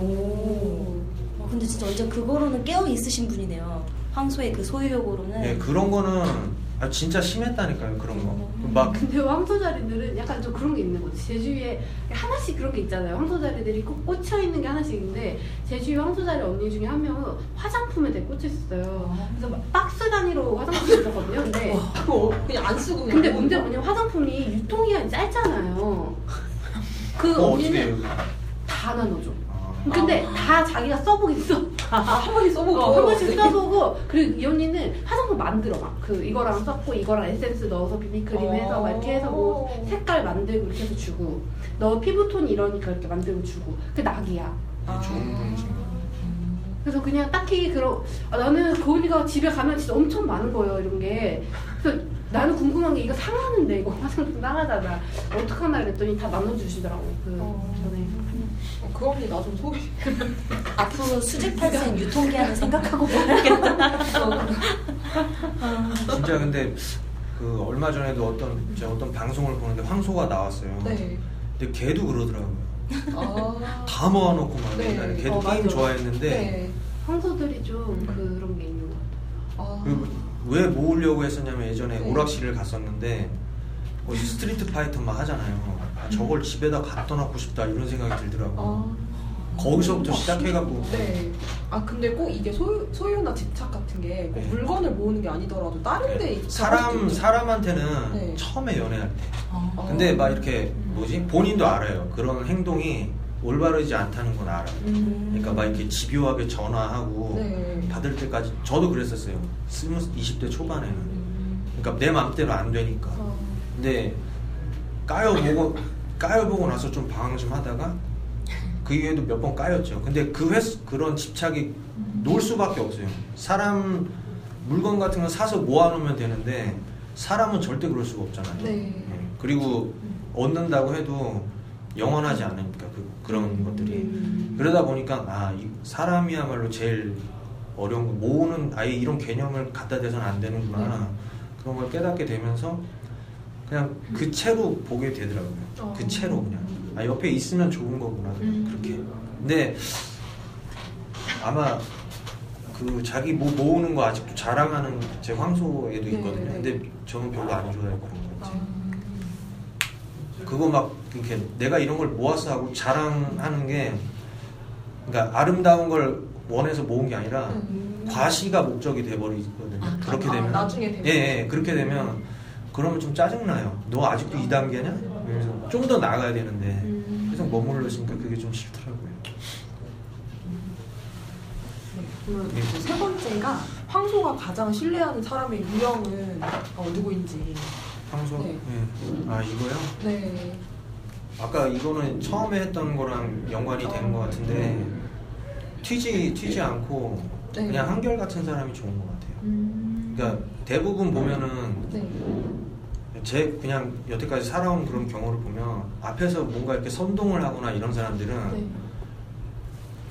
오. 어, 근데 진짜 완전 그거로는 깨어 있으신 분이네요. 황소의 그 소유욕으로는. 네 그런 거는 아, 진짜 심했다니까요 그런 거. 음. 막 근데 황소자리들은 약간 좀 그런 게 있는 거지. 제주에 하나씩 그런 게 있잖아요. 황소자리들이 꼭 꽂혀 있는 게 하나씩 있는데 제주에 황소자리 언니 중에 한 명은 화장품에 되게 꽂혀 있어요. 그래서 막 박스 단위로 화장품을 줬거든요. 근데 그거 그냥 안 쓰고 그냥 근데 먹는 문제 거. 뭐냐면 화장품이 유통기한이 짧잖아요. 그 어, 어떻게 언니는? 다 나눠줘. 아, 근데 다 자기가 써보겠어. 아, 한 번씩 써보고. 어, 한 번씩 써보고. 그리고 이 언니는 화장품 만들어 막. 그 이거랑 섞고 이거랑 에센스 넣어서 비비크림 해서 막 이렇게 해서 뭐 색깔 만들고 이렇게 해서 주고. 너 피부톤이 이러니까 이렇게 만들고 주고. 그 낙이야. 아. 좋은 분이신 거. 그래서 그냥 딱히 그런 아, 나는 그 언니가 집에 가면 진짜 엄청 많은 거예요 이런 게. 그래서 나는 궁금한 게 이거 상하는데 이거 화장품 상하잖아. 어떡하나 그랬더니 다 나눠주시더라고 그 어. 전에. 어, 그 언니 나 좀 소개. 앞으로 수집할생 유통기한을 생각하고 먹어야겠다. 진짜 근데 그 얼마 전에도 어떤 제가 어떤 방송을 보는데 황소가 나왔어요. 네. 근데 걔도 그러더라고요. 아. 다 모아놓고 막 네. 옛날에 걔도 어, 게임 맞아. 좋아했는데 네. 황소들이 좀 그런 게 있는 것 같아요 아. 그리고 왜 모으려고 했었냐면 예전에 네. 오락실을 갔었는데 거기 스트리트 파이터 막 하잖아요. 아, 저걸 집에다 갖다 놓고 싶다 이런 생각이 들더라고. 아. 거기서부터 시작해갖고 네. 아 근데 꼭 이게 소유, 소유나 집착 같은 게꼭 네. 물건을 모으는 게 아니더라도 다른 데 집착할 수도 사람. 사람한테는 네. 처음에 연애할 때. 어. 근데 막 이렇게 뭐지 본인도 알아요. 그런 행동이 올바르지 않다는 건 알아요. 음. 그러니까 막 이렇게 집요하게 전화하고 네. 받을 때까지 저도 그랬었어요. 스무 20대 초반에는. 음. 그러니까 내 맘대로 안 되니까. 어. 근데 까여보고 까여보고 나서 좀 방황 좀 하다가 그 이후에도 몇 번 까였죠. 근데 그 회, 그런 집착이 놓을 수밖에 없어요. 사람 물건 같은 거 사서 모아놓으면 되는데 사람은 절대 그럴 수가 없잖아요. 네. 예. 그리고 얻는다고 해도 영원하지 않으니까 그, 것들이 음. 그러다 보니까 아이 사람이야말로 제일 어려운 거 모으는 아예 이런 개념을 갖다 대서는 안 되는구나 네. 그런 걸 깨닫게 되면서 그냥 그 채로 보게 되더라고요. 어. 그 채로 그냥 아 옆에 있으면 좋은 거구나 음. 그렇게. 근데 아마 그 자기 뭐 모으는 거 아직도 자랑하는 제 황소에도 네, 있거든요. 네. 근데 저는 별로 안 좋아해요 그런 거. 아. 그거 막 이렇게 내가 이런 걸 모아서 하고 자랑하는 게 그러니까 아름다운 걸 원해서 모은 게 아니라 음. 과시가 목적이 돼버리거든요. 아, 그렇게 아, 되면 나중에 되면. 예, 예, 그렇게 되면 그러면 좀 짜증 나요. 너 아직도 2 단계냐? 그래서 좀 더 나가야 되는데 음. 계속 머물러 있으니까 그게 좀 싫더라고요. 그러면 네. 세 번째가 황소가 가장 신뢰하는 사람의 유형은 어, 누구인지. 황소. 네. 네. 아 이거요? 네. 아까 이거는 처음에 했던 거랑 연관이 되는 것 같은데 튀지 튀지 않고 네. 그냥 한결 같은 사람이 좋은 것 같아요. 음. 그러니까 대부분 보면은 네. 제 그냥 여태까지 살아온 그런 경우를 보면 앞에서 뭔가 이렇게 선동을 하거나 이런 사람들은 네.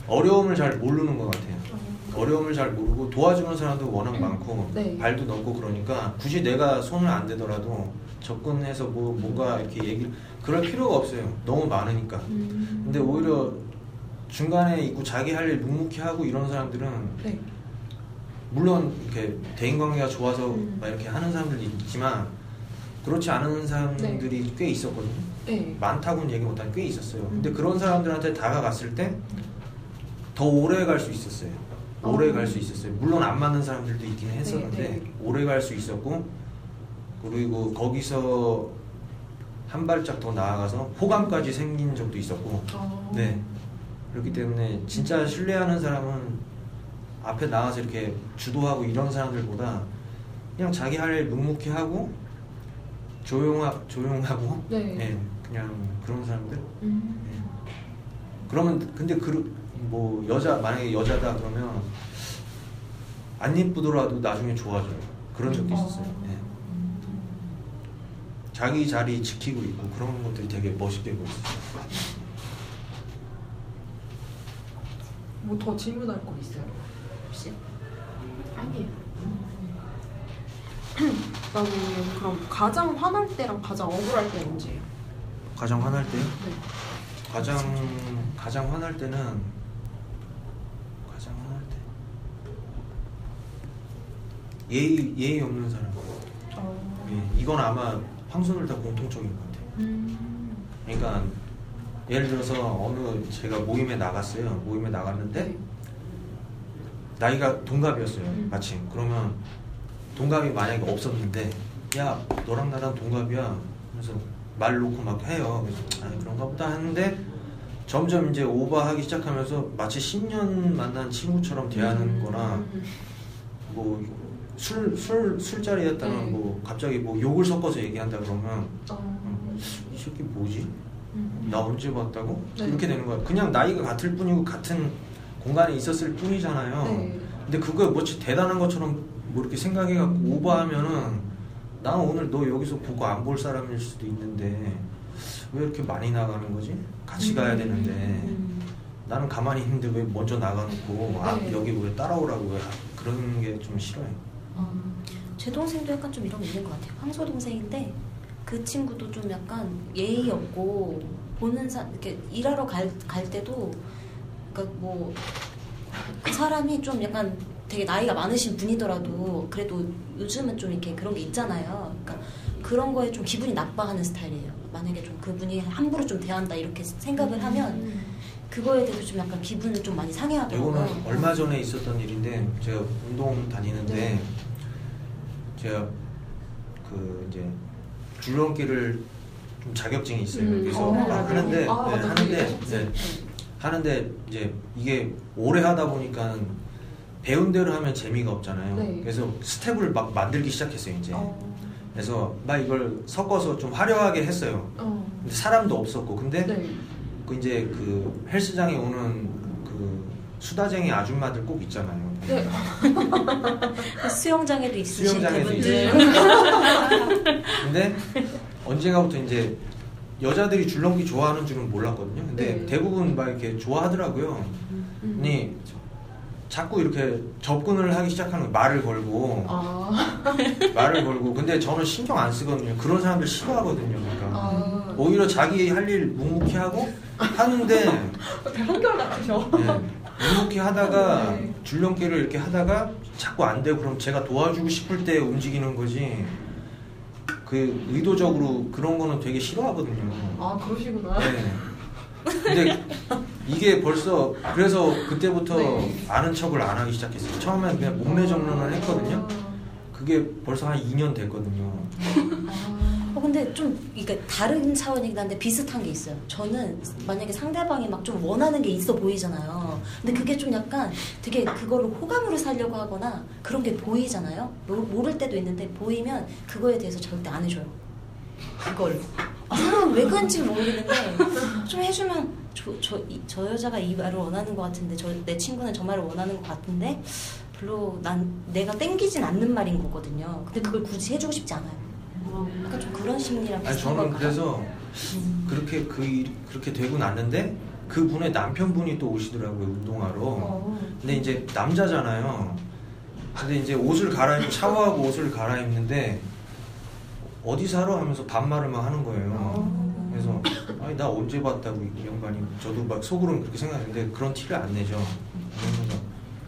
어려움을 잘 모르는 것 같아요. 어. 어려움을 잘 모르고 도와주는 사람도 워낙 많고 네. 발도 넓고 그러니까 굳이 내가 손을 안 대더라도 접근해서 뭐 뭔가 이렇게 얘기 그럴 필요가 없어요. 너무 많으니까. 음. 근데 오히려 중간에 있고 자기 할 일 묵묵히 하고 이런 사람들은 네. 물론 이렇게 대인 관계가 좋아서 음. 막 이렇게 하는 사람들이 있지만 그렇지 않은 사람들이 꽤 있었거든요. 네. 많다고는 얘기 못하는 꽤 있었어요. 근데 음. 그런 사람들한테 다가갔을 때 더 오래 갈 수 있었어요. 오래 어. 갈수 있었어요. 물론 안 맞는 사람들도 있기는 했었는데 네, 네. 오래 갈 수 있었고 그리고 거기서 한 발짝 더 나아가서 호감까지 생긴 적도 있었고 어. 네 그렇기 때문에 진짜 신뢰하는 사람은 앞에 나와서 이렇게 주도하고 이런 사람들보다 그냥 자기 할 일 묵묵히 하고 조용하, 조용하고 네. 그냥 그런 사람들 음. 네. 그러면 근데 그 뭐 여자 만약에 여자다 그러면 안 예쁘더라도 나중에 좋아져요 그런 적도 있었어요 어. 네. 자기 자리 지키고 있고 그런 것들이 되게 멋있게 보였어요 뭐더 질문할 거 있어요? 혹시? 아니에요. 나는 그럼 가장 화날 때랑 가장 억울할 때 언제예요? 가장 화날 때요? 네. 가장 가장 화날 때는 가장 화날 때 예의 예의 없는 사람. 어. 예, 이건 아마 황소들 다 공통적인 것 같아요. 음. 그러니까 예를 들어서 어느 제가 모임에 나갔어요. 모임에 나갔는데 네. 나이가 동갑이었어요. 음. 마침 그러면 동갑이 만약에 없었는데 야 너랑 나랑 동갑이야. 그래서 말 놓고 막 해요. 그래서 아 그런가 보다 하는데 점점 이제 오버하기 시작하면서 마치 10년 만난 친구처럼 대하는 음. 거나 뭐 술 술 술자리였다면 네. 뭐 갑자기 뭐 욕을 섞어서 얘기한다 그러면 어. 이 새끼 뭐지? 음. 나 언제 봤다고? 네. 이렇게 되는 거야. 그냥 나이가 같을 뿐이고 같은 공간에 있었을 뿐이잖아요. 네. 근데 그거 뭐지 대단한 것처럼 뭐 이렇게 생각해갖고 오버하면은 나는 오늘 너 여기서 보고 안 볼 사람일 수도 있는데 왜 이렇게 많이 나가는 거지? 같이 가야 되는데 음. 나는 가만히 있는데 왜 먼저 나가놓고 아 네. 여기 왜 따라오라고 왜 그런 게 좀 싫어요. 제 동생도 약간 좀 이런 게 있는 것 같아요. 황소 동생인데 그 친구도 좀 약간 예의 없고 보는 사 이렇게 일하러 갈, 갈 때도 그러니까 뭐 그 사람이 좀 약간 되게 나이가 많으신 분이더라도 그래도 요즘은 좀 이렇게 그런 게 있잖아요. 그러니까 그런 거에 좀 기분이 나빠하는 스타일이에요. 만약에 좀 그분이 함부로 좀 대한다 이렇게 생각을 하면 음. 그거에 대해서 좀 약간 기분을 좀 많이 상해하더라고요. 이거는 얼마 전에 있었던 일인데 제가 운동 다니는데 네. 제가 그 이제 줄넘기를 좀 자격증이 있어요. 음, 그래서 어, 막 맞아요. 하는데 아, 네. 하는데 그게 네, 하는데 이제 이게 오래 하다 보니까 배운 대로 하면 재미가 없잖아요. 네. 그래서 스텝을 막 만들기 시작했어요 이제. 어. 그래서 막 이걸 섞어서 좀 화려하게 했어요. 어. 근데 사람도 없었고 근데 네. 그 이제 그 헬스장에 오는 그 수다쟁이 아줌마들 꼭 있잖아요. 네. 수영장에도 있으신 수영장에도 그분들 근데 언젠가부터 이제 여자들이 줄넘기 좋아하는 줄은 몰랐거든요. 근데 네. 대부분 막 이렇게 좋아하더라고요. 음. 아니 자꾸 이렇게 접근을 하기 시작하는 거예요. 말을 걸고 아. 말을 걸고 근데 저는 신경 안 쓰거든요. 그런 사람들 싫어하거든요. 그러니까 아. 오히려 자기 할 일 묵묵히 하고 하는데 한결 같으셔. 네, 묵묵히 하다가 네. 줄넘기를 이렇게 하다가 자꾸 안 되고 그럼 제가 도와주고 싶을 때 움직이는 거지 그 의도적으로 그런 거는 되게 싫어하거든요. 아 그러시구나. 네. 근데 이게 벌써 그래서 그때부터 네. 아는 척을 안 하기 시작했어요. 처음엔 그냥 몸매 정론을 했거든요. 그게 벌써 한 2년 됐거든요. 어, 근데 좀 이게 다른 차원이긴 한데 비슷한 게 있어요. 저는 만약에 상대방이 막 좀 원하는 게 있어 보이잖아요. 근데 그게 좀 약간 되게 그거를 호감으로 살려고 하거나 그런 게 보이잖아요. 모를 때도 있는데 보이면 그거에 대해서 절대 안 해줘요. 그걸. 아, 왜 그런지 모르겠는데 좀 해주면 저, 저, 이- 저 여자가 이 말을 원하는 것 같은데 저, 내 친구는 저 말을 원하는 것 같은데 별로 난 내가 땡기진 않는 말인 거거든요. 근데 그걸 굳이 해주고 싶지 않아요. 어. 약간 좀 그런 심리랑 아니 저는 걸까? 그래서 그렇게 그 일, 그렇게 되고 났는데 그분의 남편분이 또 오시더라고요 운동하러. 어. 근데 이제 남자잖아요. 근데 이제 옷을 갈아입고 샤워하고 옷을 갈아입는데 어디 사러 하면서 반말을 막 하는 거예요. 그래서 아니 나 언제 봤다고 이 양반이 저도 막 속으로는 그렇게 생각했는데 그런 티를 안 내죠.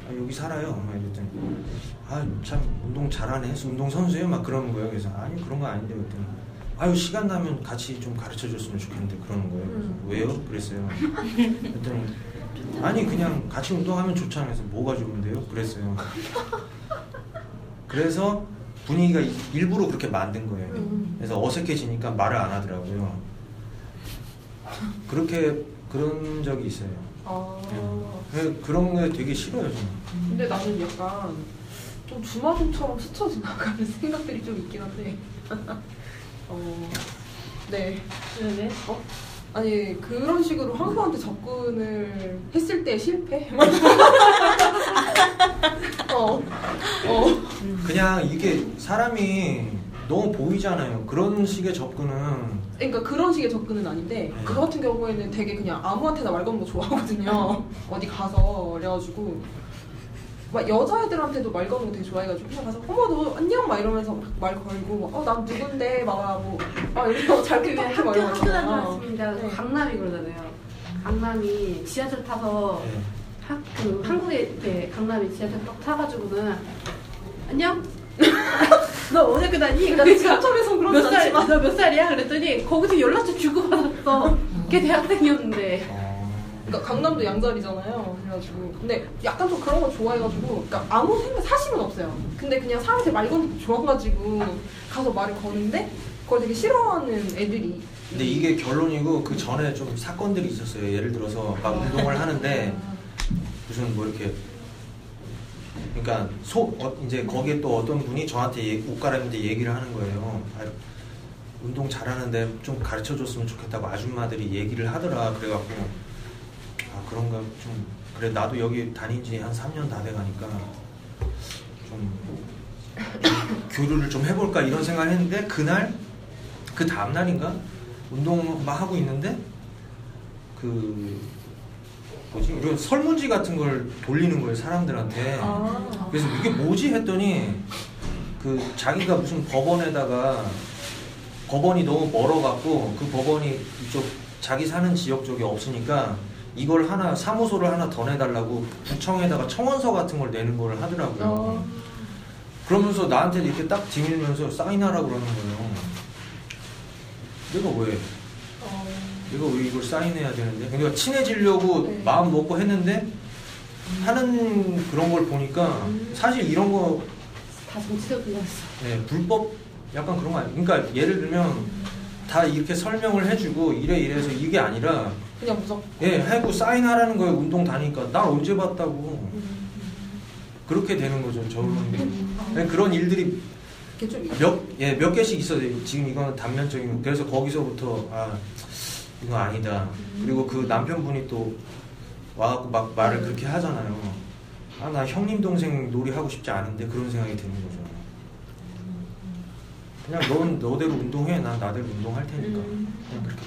아, 여기 살아요. 막 이랬더니 아 참 운동 잘하네. 운동 선수예요. 막 그러는 거예요. 그래서 아니 그런 거 아닌데 그랬더니 아유 시간 나면 같이 좀 가르쳐 줬으면 좋겠는데 그러는 거예요. 그래서 음. 왜요? 그랬어요. 그랬더니 아니 그냥 같이 운동하면 좋잖아요. 그래서 뭐가 좋은데요? 그랬어요. 그래서 분위기가 이- 일부러 그렇게 만든 거예요. 음. 그래서 어색해지니까 말을 안 하더라고요. 그렇게 그런 적이 있어요. 아. 그- 그런 게 되게 싫어요, 저는. 근데 나는 약간 좀 주마등처럼 스쳐 지나가는 생각들이 좀 있긴 한데. 어. 네. 왜 왜? 어? 아니 그런 식으로 황소한테 접근을 했을 때 실패? 어. 어. 그냥 이게 사람이 너무 보이잖아요. 그런 식의 접근은 그러니까 그런 식의 접근은 아닌데 네. 그 같은 경우에는 되게 그냥 아무한테나 말 거는 거 좋아하거든요. 어디 가서 그래가지고 막 여자애들한테도 말 거는 거 되게 좋아해가지고 그냥 가서 어머 너 안녕 막 이러면서 막 말 걸고 어난 누군데 막뭐아 이러고 잘그 부탁해 학교 막거 학교. 다녔습니다. 네. 강남이 그러잖아요. 강남이 지하철 타서 네. 학, 그 한국에 이렇게 강남에 지하철 딱 타가지고는 안녕. 너 어디 학교 다니? 그러니까 지하철에서 그러진 몇 살? 않지만 너몇 살이야? 그랬더니 거기서 연락처 주고 받았어. 걔 대학생이었는데. 어, 그러니까 강남도 양자리잖아요. 그래가지고 근데 약간 좀 그런 거 좋아해가지고 그러니까 아무 생각 사심은 없어요. 근데 그냥 사람한테 말 거는 게 좋아가지고 가서 말을 거는데 그걸 되게 싫어하는 애들이 근데 이게 결론이고 그 전에 좀 사건들이 있었어요. 예를 들어서 막 운동을 하는데 무슨 뭐 이렇게 그러니까 소 어, 이제 거기에 또 어떤 분이 저한테 얘- 옷 갈아입는데 얘기를 하는 거예요. 아, 운동 잘하는데 좀 가르쳐 줬으면 좋겠다고 아줌마들이 얘기를 하더라. 그래갖고 아 그런가 좀 그래 나도 여기 다닌 지 한 3년 다 돼가니까 좀, 좀 교류를 좀 해볼까 이런 생각을 했는데 그날 그 다음 날인가 운동 막 하고 있는데 그 뭐지 이런 설문지 같은 걸 돌리는 거예요 사람들한테 아. 그래서 이게 뭐지 했더니 그 자기가 무슨 법원에다가 법원이 너무 멀어갖고 그 법원이 이쪽 자기 사는 지역 쪽에 없으니까 이걸 하나 사무소를 하나 더 내달라고 구청에다가 청원서 같은 걸 내는 걸 하더라고요. 어. 그러면서 나한테 이렇게 딱 지밀면서 사인하라 그러는 거예요. 내가 왜? 어. 내가 왜 이걸 사인해야 되는데? 그러니까 친해지려고 네. 마음 먹고 했는데 하는 그런 걸 보니까 음. 사실 이런 거다 정치적 이었어. 네, 불법 약간 그런 거 아니에요. 그러니까 예를 들면 다 이렇게 설명을 해주고 이래 이래서 이게 아니라 그냥 무조건 예 하고 사인하라는 거예요. 운동 다니까 날 언제 봤다고 그렇게 되는 거죠. 저는 네, 그런 일들이 몇, 예, 몇 개씩 있어요. 지금 이거는 단면적인 거. 그래서 거기서부터, 아, 이거 아니다. 그리고 그 남편분이 또 와갖고 막 말을 그렇게 하잖아요. 아, 나 형님 동생 놀이 하고 싶지 않은데 그런 생각이 드는 거죠. 그냥 넌 너대로 운동해. 난 나대로 운동할 테니까. 음. 그냥 그렇게.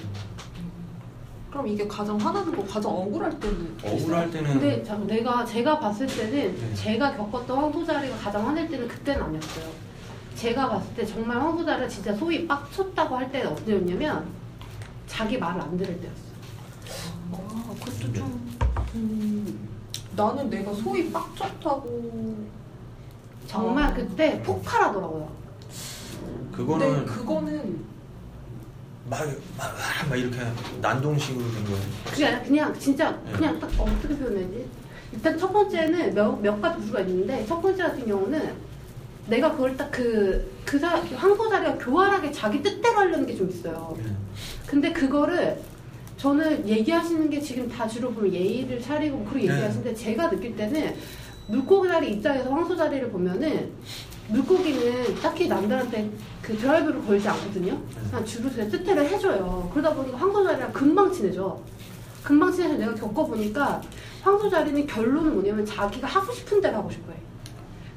그럼 이게 가장 화나는 거 가장 억울할 때는 억울할 때는. 근데 참 내가 제가 봤을 때는 네. 제가 겪었던 황소자리가 가장 화낼 때는 그때는 아니었어요. 제가 봤을 때 정말 황소자리가 진짜 소위 빡쳤다고 할 때는 언제였냐면 자기 말을 안 들을 때였어. 아, 그것도 좀 음, 나는 내가 소위 빡쳤다고 정말 아. 그때 폭발하더라고요. 그거는 근데 그거는 막, 막, 막 이렇게 난동식으로 된 거예요. 그게 아니라 그냥 진짜 네. 그냥 딱 어떻게 표현하지? 일단 첫 번째는 몇, 몇 가지 구조가 있는데 첫 번째 같은 경우는 내가 그걸 딱 그, 그 사, 황소 자리가 교활하게 자기 뜻대로 하려는 게 좀 있어요. 네. 근데 그거를 저는 얘기하시는 게 지금 다 주로 보면 예의를 차리고 그렇게 네. 얘기하시는데 제가 느낄 때는 물고기 자리 입장에서 황소 자리를 보면은 물고기는 딱히 남들한테 그 드라이브를 걸지 않거든요. 그냥 주로 그냥 뜻대로 해줘요. 그러다 보니까 황소 자리랑 금방 친해져. 금방 친해서 내가 겪어보니까 황소 자리는 결론은 뭐냐면 자기가 하고 싶은 대로 하고 싶어 해.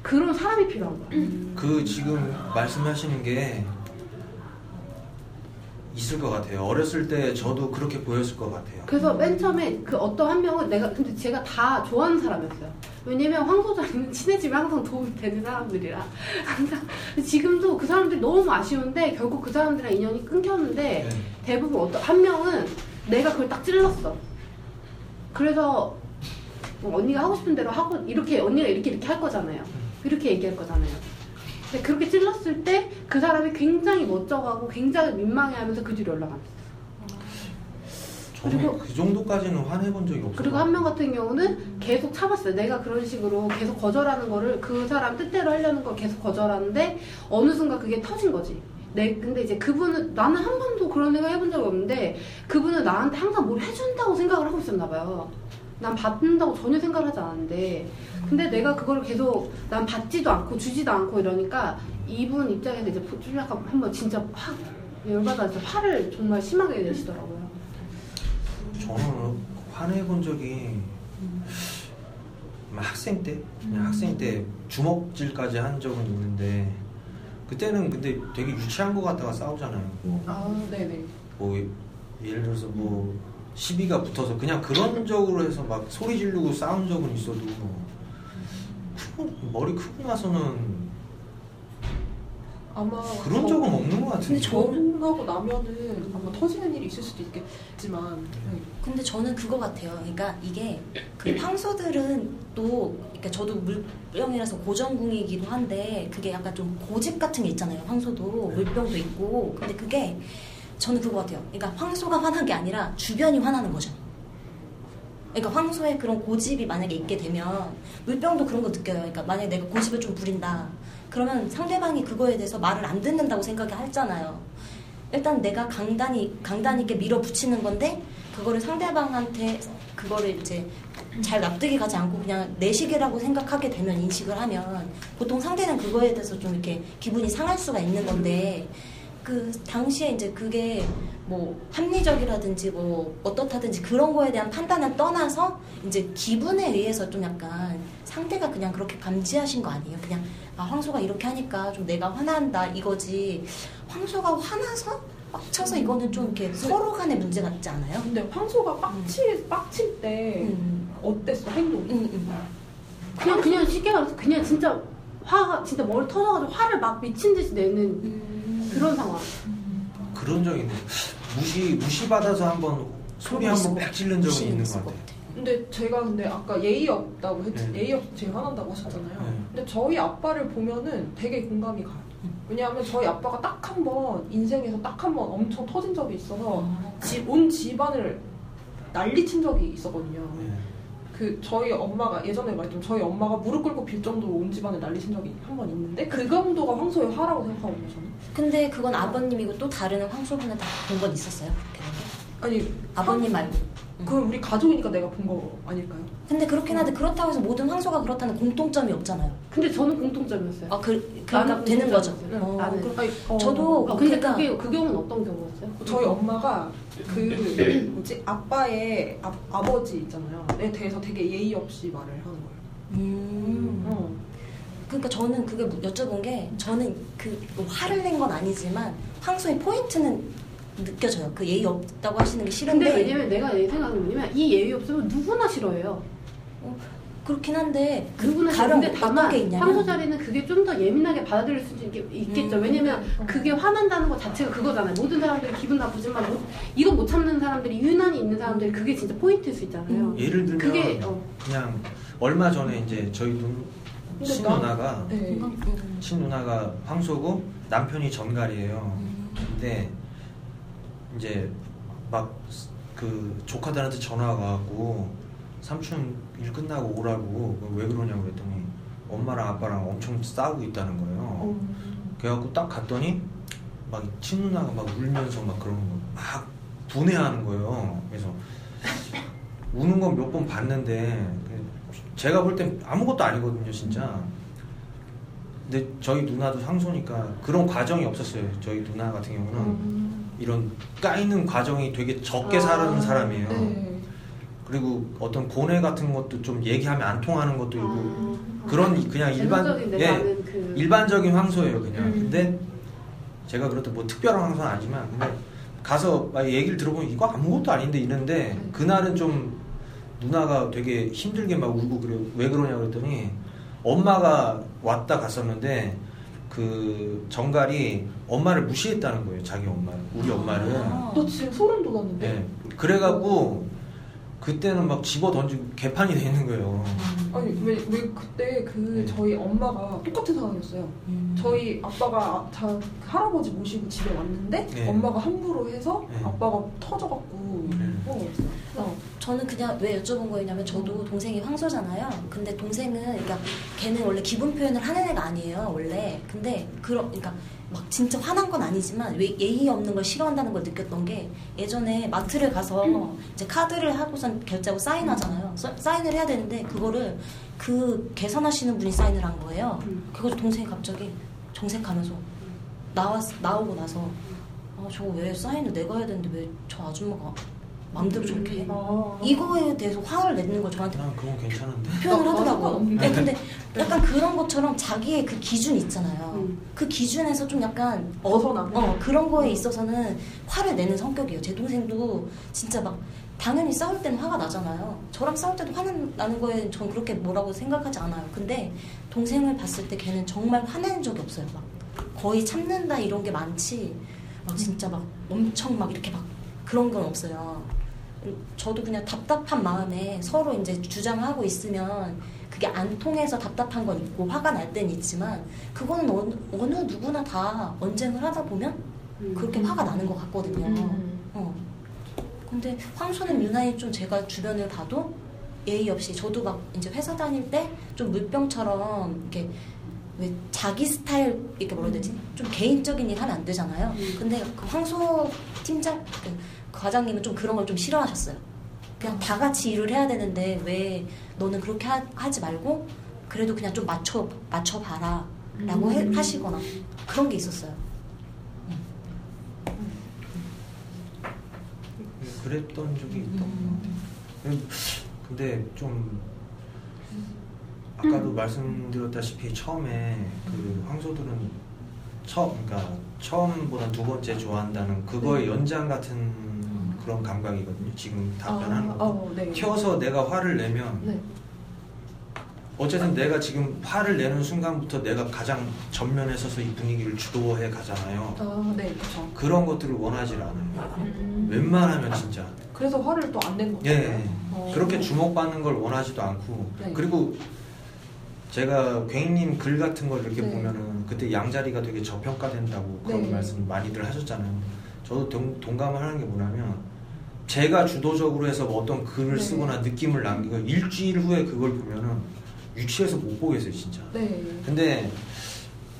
그런 사람이 필요한 거야. 그 지금 말씀하시는 게 있을 것 같아요. 어렸을 때 저도 그렇게 보였을 것 같아요. 그래서 맨 처음에 그 어떤 한 명은 내가 근데 제가 다 좋아하는 사람이었어요. 왜냐면 황소자리는 친해지면 항상 도움이 되는 사람들이라 항상 지금도 그 사람들이 너무 아쉬운데 결국 그 사람들이랑 인연이 끊겼는데 네. 대부분 어떤 한 명은 내가 그걸 딱 찔렀어. 그래서 뭐 언니가 하고 싶은 대로 하고 이렇게 언니가 이렇게 이렇게 할 거잖아요. 이렇게 얘기할 거잖아요. 근데 그렇게 찔렀을 때 그 사람이 굉장히 멋져가고 굉장히 민망해하면서 그 뒤로 연락 안 했어요. 그리고- 그 정도까지는 화내본 적이 없어요. 그리고 한 명 같은 경우는 계속 참았어요. 내가 그런 식으로 계속 거절하는 거를 그 사람 뜻대로 하려는 걸 계속 거절하는데 어느 순간 그게 터진 거지. 내 근데 이제 그분은 나는 한 번도 그런 생각 해본 적이 없는데 그분은 나한테 항상 뭘 해준다고 생각을 하고 있었나 봐요. 난 받는다고 전혀 생각을 하지 않았는데 근데 내가 그거를 계속 난 받지도 않고 주지도 않고 이러니까 이분 입장에서 이제 좀 약간 한번 진짜 확 열받아서 화를 정말 심하게 내시더라고요. 저는 화내본 적이 학생 때 그냥 학생 때 주먹질까지 한 적은 있는데 그때는 근데 되게 유치한 거 갖다가 싸우잖아요. 뭐, 아, 네네. 뭐 예를 들어서 뭐 시비가 붙어서 그냥 그런 적으로 해서 막 소리 지르고 싸운 적은 있어도 크고, 머리 크고 나서는 아마 그런 적은 없는 것 같은데. 근데 저- 결혼하고 나면은 아마 터지는 일이 있을 수도 있겠지만 네. 근데 저는 그거 같아요. 그러니까 이게 그 황소들은 또 그러니까 저도 물병이라서 고정궁이기도 한데 그게 약간 좀 고집 같은 게 있잖아요. 황소도 물병도 있고 근데 그게 저는 그거 같아요. 그러니까 황소가 화난 게 아니라 주변이 화나는 거죠. 그러니까 황소의 그런 고집이 만약에 있게 되면 물병도 그런 거 느껴요. 그러니까 만약에 내가 고집을 좀 부린다. 그러면 상대방이 그거에 대해서 말을 안 듣는다고 생각이 하잖아요. 일단 내가 강단이 강단 있게 밀어붙이는 건데 그거를 상대방한테 그거를 이제 잘 납득이 가지 않고 그냥 내식이라고 생각하게 되면 인식을 하면 보통 상대는 그거에 대해서 좀 이렇게 기분이 상할 수가 있는 건데 그 당시에 이제 그게 뭐 합리적이라든지 뭐 어떻다든지 그런 거에 대한 판단을 떠나서 이제 기분에 의해서 좀 약간 상대가 그냥 그렇게 감지하신 거 아니에요? 그냥 아 황소가 이렇게 하니까 좀 내가 화난다 이거지 황소가 화나서 빡쳐서 이거는 좀 이렇게 서로 간의 문제 같지 않아요? 근데 황소가 빡치, 빡칠 때 음. 어땠어 행동이? 음, 음. 그냥 그냥 쉽게 말해서 그냥 진짜 화가 진짜 머리 터져가지고 화를 막 미친 듯이 내는 음. 그런 상황. 그런 적이 있는데 무시 무시 받아서 한번 소리 한번 빽 지른 적은 있는 것 같아요. 근데 제가 근데 아까 예의 없다고 했 네. 예의 없이 제가 화난다고 하셨잖아요. 네. 근데 저희 아빠를 보면은 되게 공감이 가요. 왜냐하면 저희 아빠가 딱 한 번 인생에서 딱 한 번 엄청 터진 적이 있어서 집, 온 집안을 난리친 적이 있었거든요. 네. 그 저희 엄마가 예전에 말했지만 저희 엄마가 무릎 꿇고 빌 정도로 온 집안을 난리친 적이 한 번 있는데 그 정도가 황소의 화라고 생각하거든요 저는. 근데 그건 아버님이고 또 다른 황소분을 다 본 건 있었어요? 아니 아버님 말고. 그건 우리 가족이니까 내가 본 거 아닐까요? 근데 그렇긴 한데 그렇다고 해서 모든 황소가 그렇다는 공통점이 없잖아요. 근데 저는 공통점이었어요. 아, 그, 그러니까 나는 되는 거죠. 공통점이었어요. 어, 나는. 그- 아니, 어, 저도 어, 근데 그러니까- 그게 그 경우는 어떤 경우였어요? 저희 엄마가 그 뭐지 아빠의 아, 아버지 있잖아요.에 대해서 되게 예의 없이 말을 하는 거예요. 음. 어. 그러니까 저는 그게 여쭤본 게 저는 그 화를 낸 건 아니지만 황소의 포인트는 느껴져요. 그 예의 없다고 하시는 게 싫은데 근데 왜냐면 내가 내 생각은 뭐냐면 이 예의 없으면 누구나 싫어해요. 그렇긴 한데 그 누구나 어떤 다만 황소 자리는 그게 좀 더 예민하게 받아들일 수 있, 있겠죠. 음. 왜냐면 그게 화난다는 것 자체가 그거잖아요. 모든 사람들이 기분 나쁘지만 못, 이거 못 참는 사람들이 유난히 있는 사람들이 그게 진짜 포인트일 수 있잖아요. 음. 예를 들면 그게 어, 그냥 얼마 전에 이제 저희 눈 친누나가 네. 음. 친누나가 황소고 남편이 전갈이에요. 음. 근데 이제 막 그 조카들한테 전화가 와갖고 삼촌 일 끝나고 오라고 왜 그러냐고 그랬더니 엄마랑 아빠랑 엄청 싸우고 있다는 거예요. 어. 그래갖고 딱 갔더니 막 친누나가 막 울면서 막 그러는 거막 분해하는 거예요. 그래서 우는 건 몇 번 봤는데 제가 볼 땐 아무것도 아니거든요, 진짜. 근데 저희 누나도 상소니까 그런 과정이 없었어요. 저희 누나 같은 경우는 음. 이런 까이는 과정이 되게 적게 아, 사는 사람이에요. 네. 그리고 어떤 고뇌 같은 것도 좀 얘기하면 안 통하는 것도 있고 아. 그런 그냥 일반 예 그 일반적인 황소예요 그냥 음. 근데 제가 그렇다 뭐 특별한 황소는 아니지만 근데 가서 막 얘기를 들어보면 이거 아무것도 아닌데 이랬는데 음. 그날은 좀 누나가 되게 힘들게 막 울고 그래 왜 그러냐 그랬더니 엄마가 왔다 갔었는데 그 정갈이 엄마를 무시했다는 거예요 자기 엄마를 우리 엄마를 아. 너 지금 소름 돋았는데? 네. 그래갖고 그때는 막 집어 던지고 개판이 돼 있는 거예요. 아니 왜, 왜 그때 그 네. 저희 엄마가 똑같은 상황이었어요. 음. 저희 아빠가 자, 할아버지 모시고 집에 왔는데 네. 엄마가 함부로 해서 네. 아빠가 터져갖고 네. 어, 어. 저는 그냥 왜 여쭤본 거였냐면 저도 동생이 황소잖아요. 근데 동생은 그러니까 걔는 원래 기분 표현을 하는 애가 아니에요 원래. 근데 그러 그러니까 막 진짜 화난 건 아니지만 왜 예의 없는 걸 싫어한다는 걸 느꼈던 게 예전에 마트를 가서 이제 카드를 하고선 결제하고 사인하잖아요. 사- 사인을 해야 되는데 그거를 그 계산하시는 분이 사인을 한 거예요. 음. 그걸 동생이 갑자기 정색하면서 나왔 나오고 나서 아 저거 왜 사인을 내가 해야 되는데 왜 저 아줌마가 마음대로 저렇게 해? 아. 이거에 대해서 화를 내는 걸 저한테 난 그건 괜찮은데. 표현을 나- 나 하더라고요. 네, 근데 약간 그런 것처럼 자기의 그 기준 있잖아요. 음. 그 기준에서 좀 약간 어선하고. 어, 그런 거에 있어서는 화를 내는 성격이에요. 제 동생도 진짜 막 당연히 싸울 때는 화가 나잖아요. 저랑 싸울 때도 화는 나는 거에 전 그렇게 뭐라고 생각하지 않아요. 근데 동생을 봤을 때 걔는 정말 화내는 적이 없어요. 막 거의 참는다 이런 게 많지. 막 진짜 막 엄청 막 이렇게 막 그런 건 없어요. 저도 그냥 답답한 마음에 서로 이제 주장하고 있으면 그게 안 통해서 답답한 건 있고 화가 날 때는 있지만 그거는 어느, 어느 누구나 다 언쟁을 하다 보면 음. 그렇게 화가 나는 것 같거든요. 음. 어. 근데 황소는 유난히 좀 제가 주변을 봐도 예의 없이 저도 막 이제 회사 다닐 때 좀 물병처럼 이렇게 왜 자기 스타일 이렇게 뭐라 해야 되지? 좀 개인적인 일 하면 안 되잖아요. 음. 근데 그 황소 팀장 그 과장님은 좀 그런 걸 좀 싫어하셨어요. 그냥 다 같이 일을 해야 되는데 왜 너는 그렇게 하, 지 말고 그래도 그냥 좀 맞춰 맞춰 봐라 라고 음. 하시거나 그런 게 있었어요. 그랬던 적이 있던 것 같아요. 근데 좀 아까도 말씀드렸다시피 처음에 그 황소들은 처 그러니까 처음보다 두 번째 좋아한다는 그거의 연장 같은 그런 감각이거든요. 지금 답변하는 아, 거. 어, 네. 튀어서 내가 화를 내면 네. 어쨌든 내가 지금 화를 내는 순간부터 내가 가장 전면에 서서 이 분위기를 주도해 가잖아요. 아, 네, 그렇죠. 그런 것들을 원하지 않아요. 음. 웬만하면 진짜. 그래서 화를 또 안 낸 거죠. 예. 어. 그렇게 주목받는 걸 원하지도 않고 네. 그리고 제가 괭이님 글 같은 걸 이렇게 네. 보면은 그때 양자리가 되게 저평가된다고 그런 네. 말씀 많이들 하셨잖아요. 저도 동, 동감을 하는 게 뭐냐면 제가 주도적으로 해서 뭐 어떤 글을 네. 쓰거나 느낌을 남기고 일주일 후에 그걸 보면은 유치해서 못 보겠어요 진짜. 네. 근데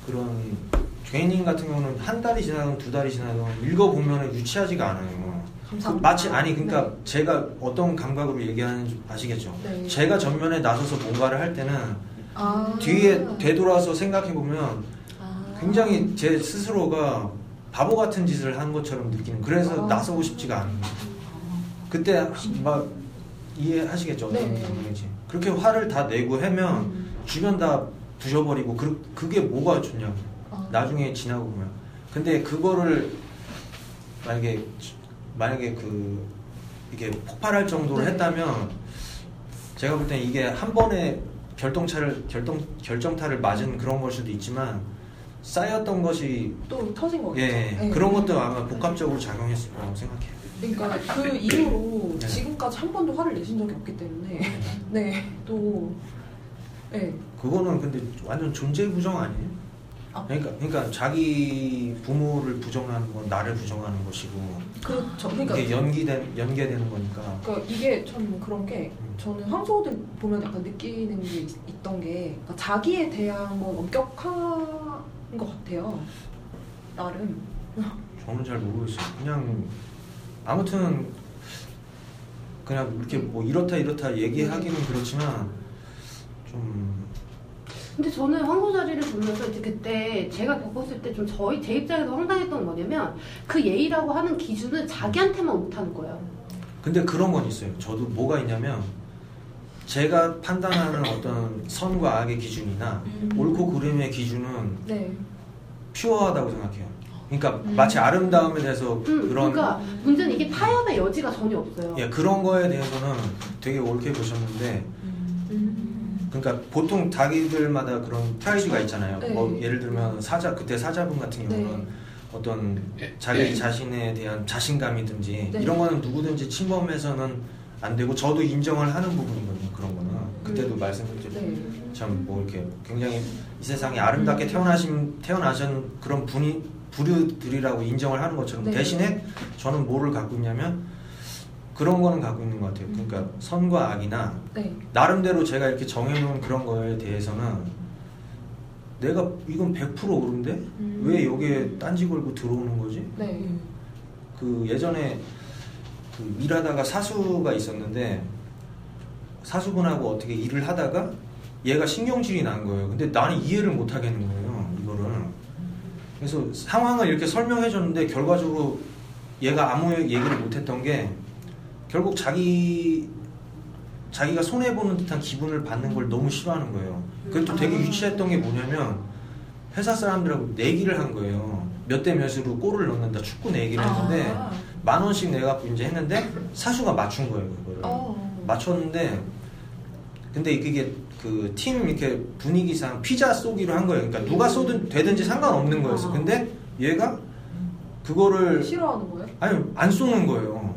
그런 괭이님 같은 경우는 한 달이 지나든 두 달이 지나든 읽어보면 유치하지가 않아요. 그 감사합니다. 마치 아니 그러니까 네. 제가 어떤 감각으로 얘기하는지 아시겠죠? 네. 제가 전면에 나서서 뭔가를 할 때는 아. 뒤에 되돌아서 생각해 보면 아. 굉장히 제 스스로가 바보 같은 짓을 한 것처럼 느끼는 그래서 아. 나서고 싶지가 않은 거예요. 그때 막 이해하시겠죠 어떤 네. 감정인지 그렇게 화를 다 내고 하면 음. 주변 다 부셔버리고 그, 그게 뭐가 좋냐고 아. 나중에 지나고 보면 근데 그거를 만약에 만약에 그 이게 폭발할 정도로 네. 했다면 제가 볼 땐 이게 한 번에 결동차를 결정 결정타를 맞은 그런 걸 수도 있지만 쌓였던 것이 또 터진 거겠죠. 예 네. 그런 것도 아마 복합적으로 작용했을 거라고 생각해요. 그러니까 그 이후로 네. 지금까지 한 번도 화를 내신 적이 없기 때문에 네, 또 네. 그거는 근데 완전 존재 부정 아니에요? 아. 그러니까 그러니까 자기 부모를 부정하는 건 나를 부정하는 것이고 그렇죠. 그러니까 이게 연기된 연계되는 거니까. 그러니까 이게 참 그런 게 저는 황소들 보면 약간 느끼는 게 있, 있던 게 그러니까 자기에 대한 건 엄격한 것 같아요. 나름. 저는 잘 모르겠어요. 그냥 아무튼 그냥 이렇게 뭐 이렇다 이렇다 얘기하기는 그렇지만 좀 근데 저는 황소 자리를 보면서 이제 그때 제가 겪었을 때 좀 저희 제 입장에서 황당했던 건 뭐냐면 그 예의라고 하는 기준은 자기한테만 못하는 거예요. 근데 그런 건 있어요. 저도 뭐가 있냐면 제가 판단하는 어떤 선과 악의 기준이나 음. 옳고 그름의 기준은 네. 퓨어하다고 생각해요. 그러니까 음. 마치 아름다움에 대해서 음, 그런 그러니까 문제는 이게 타협의 여지가 전혀 없어요. 예, 그런 거에 대해서는 되게 옳게 보셨는데 음. 그러니까 보통 자기들마다 그런 타이즈가 있잖아요. 네. 뭐 예를 들면 사자 그때 사자분 같은 경우는 네. 어떤 자기 자신에 대한 자신감이든지 네. 이런 거는 누구든지 침범해서는 안 되고 저도 인정을 하는 부분이거든요. 그런 거는 그때도 음. 말씀드렸죠. 네. 참뭐 이렇게 굉장히 이 세상에 아름답게 태어나신 태어나신 그런 분이 부류들이라고 인정을 하는 것처럼 네. 대신에 저는 뭐를 갖고 있냐면 그런 거는 갖고 있는 것 같아요. 그러니까 선과 악이나 네. 나름대로 제가 이렇게 정해놓은 그런 거에 대해서는 내가 이건 100% 옳은데 음. 왜 여기에 딴지 걸고 들어오는 거지? 네. 그 예전에 그 일하다가 사수가 있었는데 사수분하고 어떻게 일을 하다가 얘가 신경질이 난 거예요. 근데 나는 이해를 못 하겠는 거예요. 이거를. 그래서 상황을 이렇게 설명해 줬는데 결과적으로 얘가 아무 얘기를 못 했던 게 결국 자기 자기가 손해 보는 듯한 기분을 받는 걸 너무 싫어하는 거예요. 그것도 되게 유치했던 게 뭐냐면 회사 사람들하고 내기를 한 거예요. 몇 대 몇으로 골을 넣는다 축구 내기를 했는데 아. 만 원씩 내갖고 이제 했는데 사수가 맞춘 거예요 그거를 어. 맞췄는데 근데 그게 그 팀 이렇게 분위기상 피자 쏘기로 한 거예요 그러니까 누가 쏘든 되든지 상관없는 거였어 근데 얘가 그거를 싫어하는 거예요? 아니 안 쏘는 거예요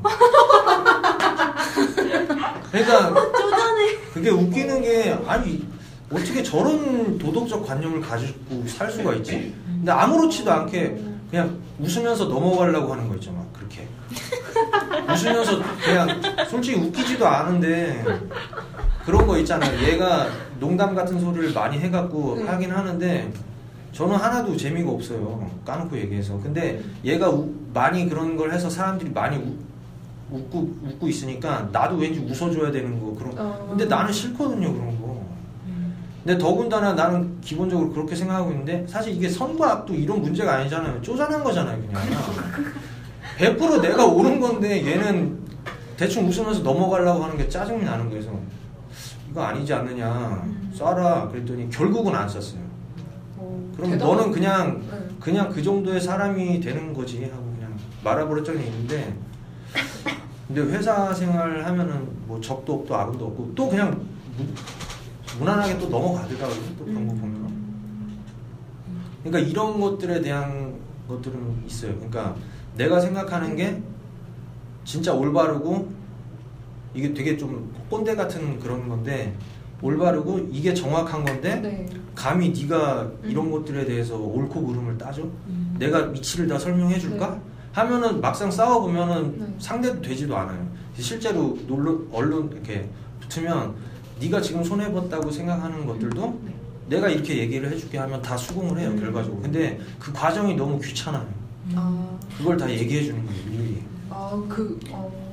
그러니까 쪼잔해. 그게 웃기는 게 아니 어떻게 저런 도덕적 관념을 가지고 살 수가 있지? 근데 아무렇지도 않게 그냥 웃으면서 넘어가려고 하는 거 있죠, 막 그렇게 웃으면서 그냥 솔직히 웃기지도 않은데 그런 거 있잖아요. 얘가 농담 같은 소리를 많이 해갖고 네. 하긴 하는데 저는 하나도 재미가 없어요. 까놓고 얘기해서. 근데 얘가 우- 많이 그런 걸 해서 사람들이 많이 우- 웃고 웃고 있으니까 나도 왠지 웃어줘야 되는 거 그런. 어. 근데 나는 싫거든요 그런 거. 근데 더군다나 나는 기본적으로 그렇게 생각하고 있는데 사실 이게 선과 악도 이런 문제가 아니잖아요. 쪼잔한 거잖아요 그냥. 100% 내가 옳은 건데 얘는 대충 웃으면서 넘어가려고 하는 게 짜증이 나는 거예요. 그래서 이거 아니지 않느냐 쏴라 그랬더니 결국은 안 쐈어요. 어, 그럼. 너는 그냥 네. 그냥 그 정도의 사람이 되는 거지 하고 그냥 말아버릴 적이 있는데 근데 회사 생활 하면은 뭐 적도 없고 아군도 없고 또 그냥 무, 무난하게 또 넘어가더라고요 또 그런 거 보면 그러니까 이런 것들에 대한 것들은 있어요 그러니까 내가 생각하는 게 진짜 올바르고 이게 되게 좀 꼰대 같은 그런 건데 올바르고 이게 정확한 건데 네. 감히 네가 이런 음. 것들에 대해서 옳고 그름을 따져? 음. 내가 이치를 다 설명해 줄까? 네. 하면은 막상 싸워 보면은 네. 상대도 되지도 않아요. 실제로 언론 이렇게 붙으면 네가 지금 손해 봤다고 생각하는 것들도 네. 내가 이렇게 얘기를 해줄게 하면 다 수긍을 해요 음. 결과적으로. 근데 그 과정이 너무 귀찮아요. 아, 그걸 다 얘기해 주는 거예요 일일이. 아, 그, 어.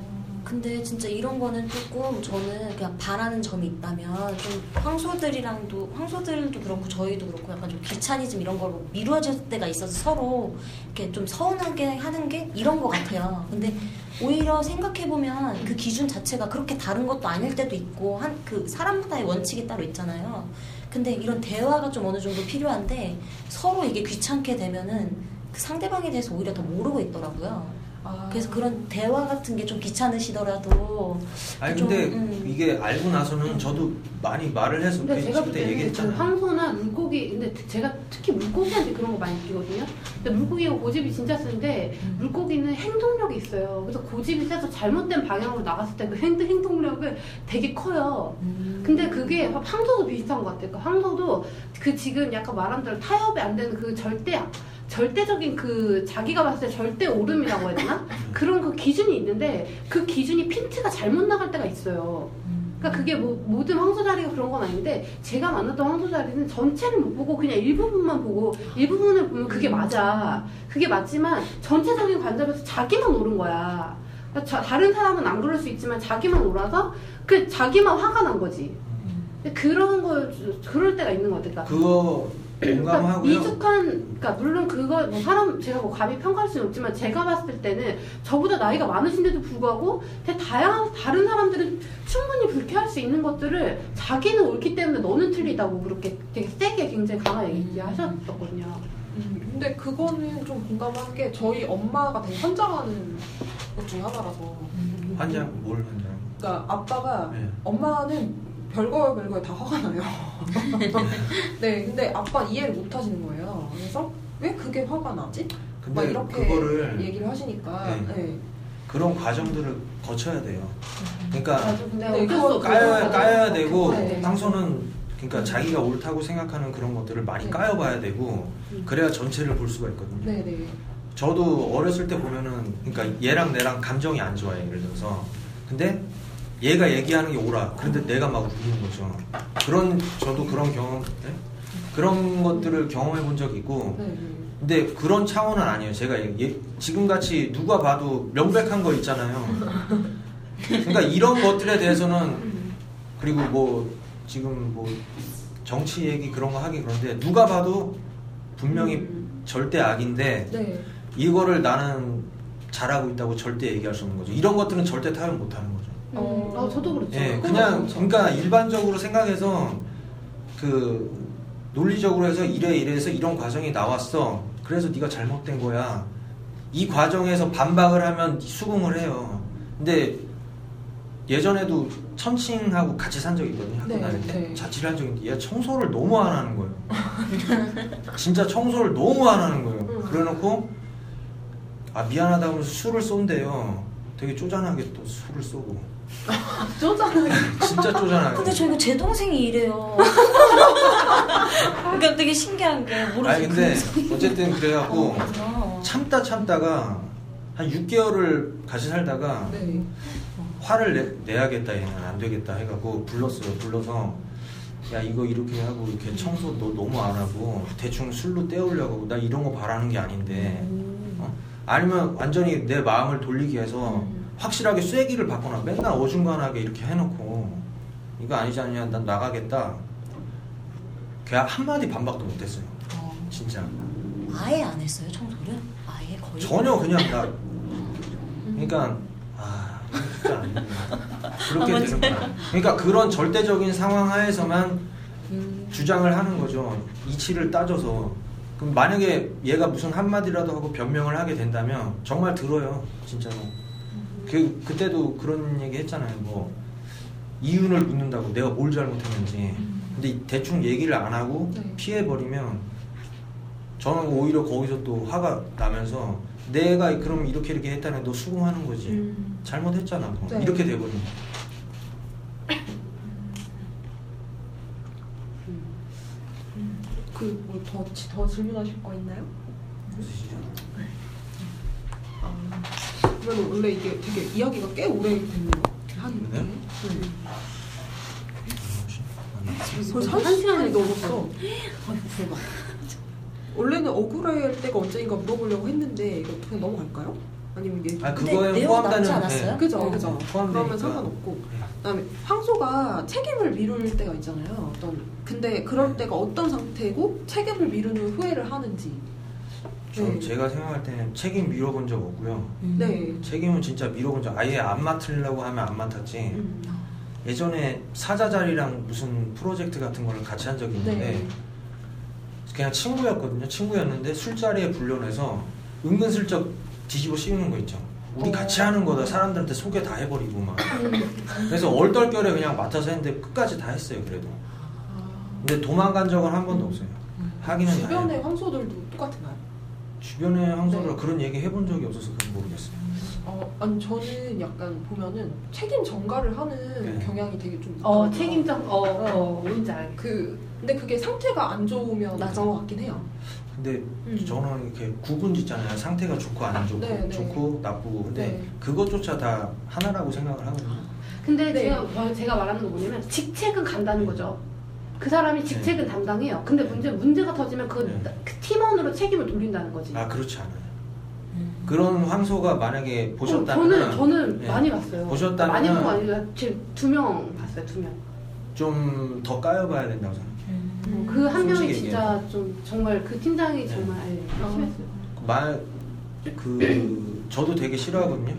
근데 진짜 이런 거는 조금 저는 그냥 바라는 점이 있다면 좀 황소들이랑도 황소들도 그렇고 저희도 그렇고 약간 좀 귀차니즘 이런 걸로 미루어질 때가 있어서 서로 이렇게 좀 서운하게 하는 게 이런 것 같아요. 근데 오히려 생각해 보면 그 기준 자체가 그렇게 다른 것도 아닐 때도 있고 한 그 사람마다의 원칙이 따로 있잖아요. 근데 이런 대화가 좀 어느 정도 필요한데 서로 이게 귀찮게 되면은 그 상대방에 대해서 오히려 더 모르고 있더라고요. 아. 그래서 그런 대화 같은 게 좀 귀찮으시더라도 아니 좀, 근데 음. 이게 알고 나서는 저도 많이 말을 해서 근데 제가 볼 그때 때는 그 얘기했잖아요. 황소나 물고기 근데 제가 특히 물고기한테 그런 거 많이 느끼거든요. 근데 물고기가 고집이 진짜 센데 음. 물고기는 행동력이 있어요. 그래서 고집이 세서 잘못된 방향으로 나갔을 때 그 행동 행동력을 되게 커요. 음. 근데 그게 황소도 비슷한 것 같아요. 그 황소도 그 지금 약간 말한 대로 타협이 안 되는 그 절대 절대적인 그 자기가 봤을 때 절대 오름이라고 해야 되나? 그런 그 기준이 있는데 그 기준이 핀트가 잘못 나갈 때가 있어요. 음. 그러니까 그게 뭐 모든 황소자리가 그런 건 아닌데 제가 만났던 황소자리는 전체를 못 보고 그냥 일부분만 보고 일부분을 보면 그게 맞아. 그게 맞지만 전체적인 관점에서 자기만 오른 거야. 그러니까 자- 다른 사람은 안 그럴 수 있지만 자기만 오라서 그 자기만 화가 난 거지. 그런 거 그럴 때가 있는 것 같아. 그러니까 그거 공감하고요. 미숙한, 그러니까 물론 그거 뭐 사람 제가 뭐 감히 평가할 수는 없지만 제가 봤을 때는 저보다 나이가 많으신데도 불구하고 다양한 다른 사람들은 충분히 불쾌할 수 있는 것들을 자기는 옳기 때문에 너는 틀리다고 그렇게 되게 세게 굉장히 강하게 얘기하셨었거든요. 음, 근데 그거는 좀 공감한 게 저희 엄마가 되게 환장하는 것 중에 하나라서. 한장 뭘 한장? 그러니까 아빠가 네. 엄마는 별거 별거에 다 화가 나요. 네, 근데 아빠 이해를 못 하시는 거예요. 그래서 왜 그게 화가 나지? 막 근데 이렇게 그거를 얘기를 하시니까. 네. 네. 그런 과정들을 거쳐야 돼요. 그러니까 네, 없어. 까야 까야 되고 네. 황소는 그러니까 자기가 옳다고 생각하는 그런 것들을 많이 네. 까여봐야 되고 음. 그래야 전체를 볼 수가 있거든요. 네, 네. 저도 어렸을 때 보면은 그러니까 얘랑 내랑 감정이 안 좋아요 예를 들어서 근데 얘가 얘기하는 게 옳아 그런데 내가 막 울리는 거죠 그런 저도 그런 경험 네? 그런 것들을 경험해 본 적이 있고 네, 네. 근데 그런 차원은 아니에요 제가 얘- 지금 같이 누가 봐도 명백한 거 있잖아요 그러니까 이런 것들에 대해서는 그리고 뭐 지금 뭐 정치 얘기 그런 거 하기 그런데 누가 봐도 분명히 음. 절대 악인데 네. 이거를 나는 잘하고 있다고 절대 얘기할 수 없는 거죠. 이런 것들은 절대 타협 못 하는. 음. 어. 어, 저도 그렇죠. 예, 그냥 그렇죠. 그러니까 일반적으로 생각해서 그 논리적으로 해서 이래 이래서 이런 과정이 나왔어. 그래서 네가 잘못된 거야. 이 과정에서 반박을 하면 수긍을 해요. 근데 예전에도 천칭하고 같이 산 적이 있거든요. 학교 네, 다닐 때 네. 자취를 한 적이 있는데 얘가 청소를 너무 안 하는 거예요. 진짜 청소를 너무 안 하는 거예요. 음. 그래놓고 아 미안하다 하면서 술을 쏜대요. 되게 쪼잔하게 또 술을 쏘고 쪼잔하게. 진짜 쪼잔하게. 근데 저 이거 제 동생이 이래요. 그러니까 되게 신기한 게 모르겠어요. 아니 근데 어쨌든 그래갖고 어, 참다 참다가 한 6개월을 같이 살다가 네. 화를 내, 내야겠다 얘는 안 되겠다 해갖고 불렀어요 불러서 야 이거 이렇게 하고 이렇게 청소 너 너무 안 하고 대충 술로 때우려고 나 이런 거 바라는 게 아닌데 음. 어? 아니면 완전히 내 마음을 돌리기 위해서 음. 확실하게 쐐기를 받거나 맨날 어중간하게 이렇게 해놓고. 이거 아니지 않냐. 난 나가겠다. 걔 한마디 반박도 못했어요. 어. 진짜. 아예 안 했어요 청소를? 아예 거의? 전혀 그냥 나 그러니까 아 진짜 그렇게 아, 되는 거야 그러니까 그런 절대적인 상황 하에서만 음. 주장을 하는 거죠. 이치를 따져서. 그럼 만약에 얘가 무슨 한마디라도 하고 변명을 하게 된다면 정말 들어요 진짜로 그 그때도 그런 얘기 했잖아요 뭐 이윤을 묻는다고 내가 뭘 잘못했는지 근데 대충 얘기를 안 하고 네. 피해 버리면 저는 오히려 거기서 또 화가 나면서 내가 그럼 이렇게 이렇게 했다는 너 수긍하는 거지 음. 잘못했잖아 뭐. 네. 이렇게 돼버리면 그뭐더 더 질문하실 거 있나요? 무엇이죠? 아, 그러면 원래 이게 되게 이야기가 꽤 오래 되는 것 같아요. 한 네? 네. 벌써 한한 시간이 넘었어. 대박. 원래는 억울할 때가 언제인가 물어보려고 했는데 이거 그냥 넘어갈까요? 아니면 이게 아 그거에 포함되는 않았어요? 네. 그죠 어, 그죠 포함되니까. 그러면 상관없고 네. 그다음에 황소가 책임을 미룰 때가 있잖아요. 어떤 근데 그럴 때가 어떤 상태고 책임을 미루는 후회를 하는지. 저 네. 제가 생각할 때는 책임 밀어본 적 없고요 음. 네. 책임은 진짜 밀어본 적 아예 안 맡으려고 하면 안 맡았지 음. 예전에 사자 자리랑 무슨 프로젝트 같은 거를 같이 한 적이 있는데 네. 그냥 친구였거든요 친구였는데 술자리에 불려내서 은근슬쩍 뒤집어 씌우는 거 있죠 우리 어. 같이 하는 거다 사람들한테 소개 다 해버리고 막 그래서 얼떨결에 그냥 맡아서 했는데 끝까지 다 했어요 그래도 근데 도망간 적은 한 번도 없어요 하기는 다 주변의 해요. 황소들도 똑같은가요? 주변에 황소를 네. 그런 얘기 해본 적이 없어서 그건 모르겠어요 어, 아니 저는 약간 보면은 책임 전가를 하는 네. 경향이 되게 좀 어. 책임적 어, 어 뭔지 알. 그 근데 그게 상태가 안 좋으면 맞아. 것 같긴 해요. 근데 음. 저는 이렇게 구분 짓잖아요 상태가 좋고 안 좋고 네, 네. 좋고 나쁘고 근데 네. 그것조차 다 하나라고 생각을 하거든요 근데 네. 제가 뭐- 제가 말하는 거 뭐냐면 직책은 간다는 거죠. 그 사람이 직책은 담당해요. 근데 문제 문제가 터지면 그, 네. 그 팀원으로 책임을 돌린다는 거지. 아 그렇지 않아요 음. 그런 황소가 만약에 보셨다면 어, 저는 저는 네. 많이 봤어요. 보셨다면- 많이 본거 아니고 제두명 봤어요. 두 명. 좀 더 까여봐야 된다고 생각해요 음. 그한 명이 솔직히 진짜 좀 정말 그 팀장이 네. 정말 어. 심했어요. 말그 저도 되게 싫어하거든요.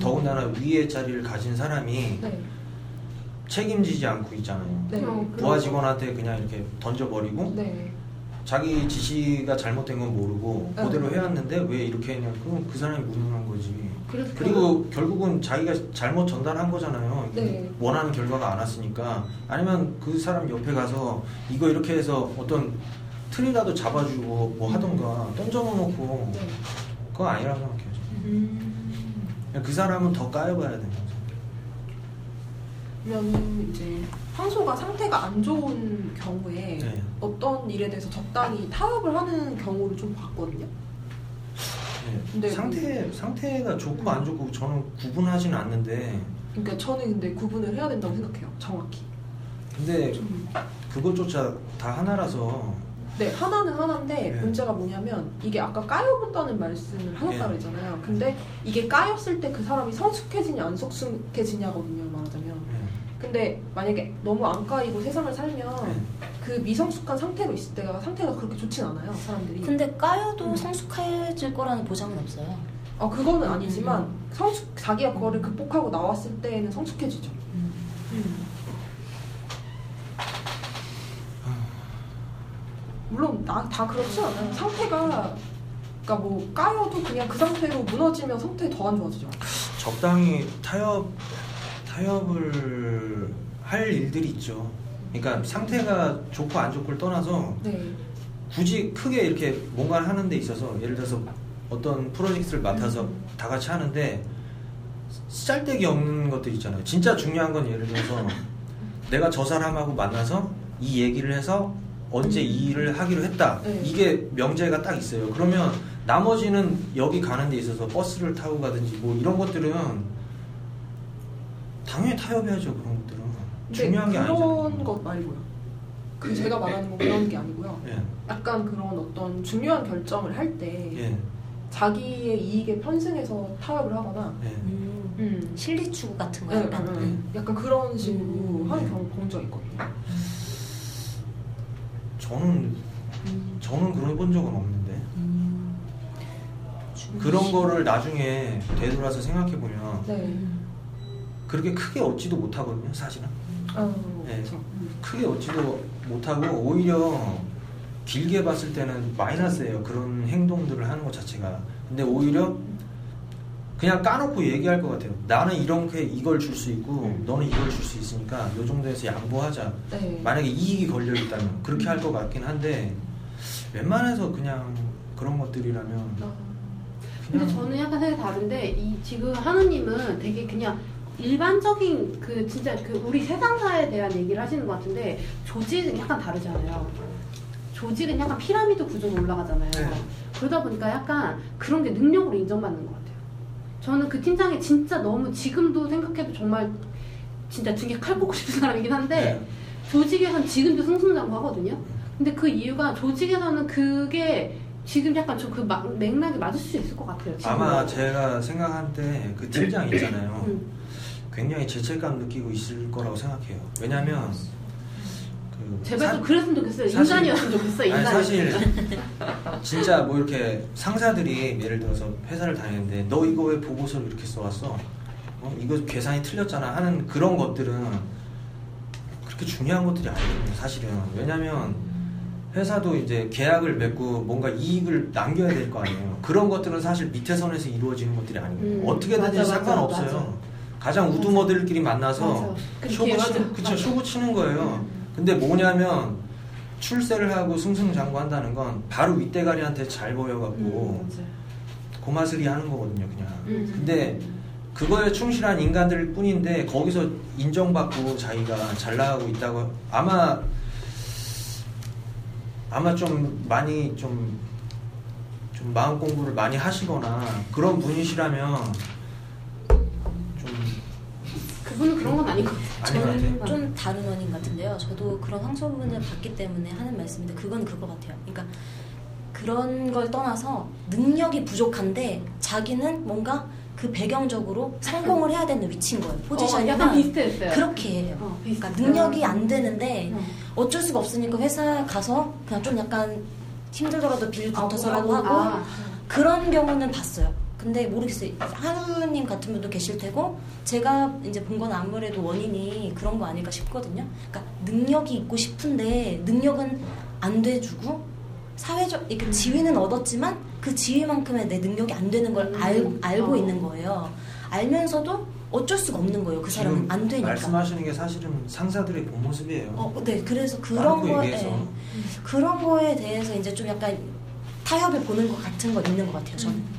더군다나 위의 자리를 가진 사람이 네. 책임지지 않고 있잖아요. 네. 어, 부하 그런 직원한테 그냥 이렇게 던져버리고 네. 자기 지시가 잘못된 건 모르고 네. 그대로 해왔는데 왜 이렇게 했냐 그럼 그 사람이 무능한 거지. 그래서 그리고 결국은 자기가 잘못 전달한 거잖아요. 네. 원하는 결과가 안 왔으니까 아니면 그 사람 옆에 가서 이거 이렇게 해서 어떤 틀이라도 잡아주고 뭐 하던가 던져놓고 네. 그거 아니라고 생각해요. 음. 그 사람은 더 까여봐야 된다고 생각해요. 그러면 이제 황소가 상태가 안 좋은 경우에 네. 어떤 일에 대해서 적당히 타협을 하는 경우를 좀 봤거든요. 네. 근데 상태 상태가 좋고 안 좋고 저는 구분하진 않는데 그러니까 저는 근데 구분을 해야 된다고 생각해요. 정확히. 근데 좀. 그것조차 다 하나라서 네, 하나는 하나인데 네. 문제가 뭐냐면 이게 아까 까여본다는 말씀을 하셨다고 네. 했잖아요. 근데 이게 까였을 때 그 사람이 성숙해지냐 안 성숙해지냐거든요, 말하자면. 네. 근데 만약에 너무 안 까이고 세상을 살면 네. 그 미성숙한 상태로 있을 때가 상태가 그렇게 좋진 않아요, 사람들이. 근데 까여도 음. 성숙해질 거라는 보장은 없어요. 어, 그거는 아니지만 음. 성숙 자기가 그거를 극복하고 나왔을 때는 성숙해지죠. 음. 물론 나, 다 그렇지 않아요. 상태가 그러니까 뭐 까여도 그냥 그 상태로 무너지면 상태 더 안 좋아지죠. 적당히 타협 타협을 할 일들이 있죠. 그러니까 상태가 좋고 안 좋고를 떠나서 네. 굳이 크게 이렇게 뭔가를 하는 데 있어서 예를 들어서 어떤 프로젝트를 맡아서 음. 다 같이 하는데 쌀데기 없는 것들 있잖아요. 진짜 중요한 건 예를 들어서 내가 저 사람하고 만나서 이 얘기를 해서 언제 이 일을 하기로 했다. 네. 이게 명제가 딱 있어요. 그러면 나머지는 여기 가는 데 있어서 버스를 타고 가든지 뭐 이런 것들은 당연히 타협해야죠. 그런 것들은 중요한 게 그런 아니잖아요. 것 말고요. 그 제가 말하는 건 그런 게 아니고요. 예, 약간 그런 어떤 중요한 결정을 할 때 예, 자기의 이익에 편승해서 타협을 하거나 예. 음. 음. 실리 추구 같은 거 네, 약간. 네, 네. 약간 그런 식으로 음. 하는 경우 본 적 있거든요. 저는 음. 저는 그런 본 적은 없는데. 음. 그런 거를 나중에 되돌아서 생각해 보면 네. 음. 그렇게 크게 얻지도 못하거든요, 사실은. 어, 네. 그렇죠. 크게 얻지도 못하고 오히려 길게 봤을 때는 마이너스예요. 그런 행동들을 하는 것 자체가. 근데 오히려 그냥 까놓고 얘기할 것 같아요. 나는 이렇게 이걸 줄 수 있고 음. 너는 이걸 줄 수 있으니까 요 정도에서 양보하자. 네. 만약에 이익이 걸려 있다면 그렇게 할 것 같긴 한데 웬만해서 그냥 그런 것들이라면 어, 근데 저는 약간 생각이 다른데 이 지금 하느님은 되게 그냥 일반적인 그 진짜 그 우리 세상사에 대한 얘기를 하시는 것 같은데 조직은 약간 다르잖아요. 조직은 약간 피라미드 구조로 올라가잖아요. 네. 그러다 보니까 약간 그런 게 능력으로 인정받는 것 같아요. 저는 그 팀장이 진짜 너무 지금도 생각해도 정말 진짜 등에 칼 꽂고 싶은 사람이긴 한데 네. 조직에선 지금도 승승장구하거든요. 근데 그 이유가 조직에서는 그게 지금 약간 저 그 맥락이 맞을 수 있을 것 같아요. 지금. 아마 제가 생각할 때그 팀장 있잖아요. 음. 굉장히 죄책감 느끼고 있을 거라고 생각해요. 왜냐면 그 제발 사- 좀 그랬으면 좋겠어요. 사실- 인간이었으면 좋겠어. 인간이. 사실 진짜 뭐 이렇게 상사들이 예를 들어서 회사를 다니는데 너 이거 왜 보고서를 이렇게 써왔어? 어? 이거 계산이 틀렸잖아 하는 그런 것들은 그렇게 중요한 것들이 아니거든요 사실은 왜냐면 회사도 이제 계약을 맺고 뭔가 이익을 남겨야 될 거 아니에요. 그런 것들은 사실 밑에 선에서 이루어지는 것들이 아니에요. 음, 어떻게든지 맞아, 맞아, 상관없어요. 맞아. 가장 우두머들끼리 만나서 쇼부 치는 그쵸. 쇼부 치는 거예요. 근데 뭐냐면 출세를 하고 승승장구한다는 건 바로 윗대가리한테 잘 보여갖고 음, 고마스리 하는 거거든요, 그냥. 음. 근데 그거에 충실한 인간들 뿐인데 거기서 인정받고 자기가 잘 나가고 있다고 아마 아마 좀 많이 좀, 좀 마음 공부를 많이 하시거나 그런 분이시라면 좀 그분은 그런 건 아닌 것 같아요. 아닌 것 같아요. 좀 다른 원인 같은데요. 저도 그런 황소분을 봤기 때문에 하는 말씀인데 그건 그거 같아요. 그러니까 그런 걸 떠나서 능력이 부족한데 자기는 뭔가 그 배경적으로 성공을 해야 되는 위치인 거예요. 어, 포지션이 약간 비슷했어요. 그렇게 해요. 어, 그러니까. 능력이 안 되는데 어. 어쩔 수가 없으니까 회사 가서 그냥 좀 약간 힘들더라도 빌 붙어서라도 아, 하고 아, 그런 경우는 봤어요. 근데 모르겠어요. 하루님 같은 분도 계실 테고 제가 이제 본 건 아무래도 원인이 그런 거 아닐까 싶거든요. 그러니까 능력이 있고 싶은데 능력은 안 돼주고 사회적 이렇게 지위는 얻었지만 그 지위만큼의 내 능력이 안 되는 걸 음. 알, 알고 어. 있는 거예요. 알면서도 어쩔 수가 없는 거예요. 그 사람은 안 되니까. 말씀하시는 게 사실은 상사들의 본 모습이에요. 어, 네. 그래서 그런 거에. 예. 그런 거에 대해서 이제 좀 약간 타협을 보는 것 같은 거 있는 것 같아요. 저는 음.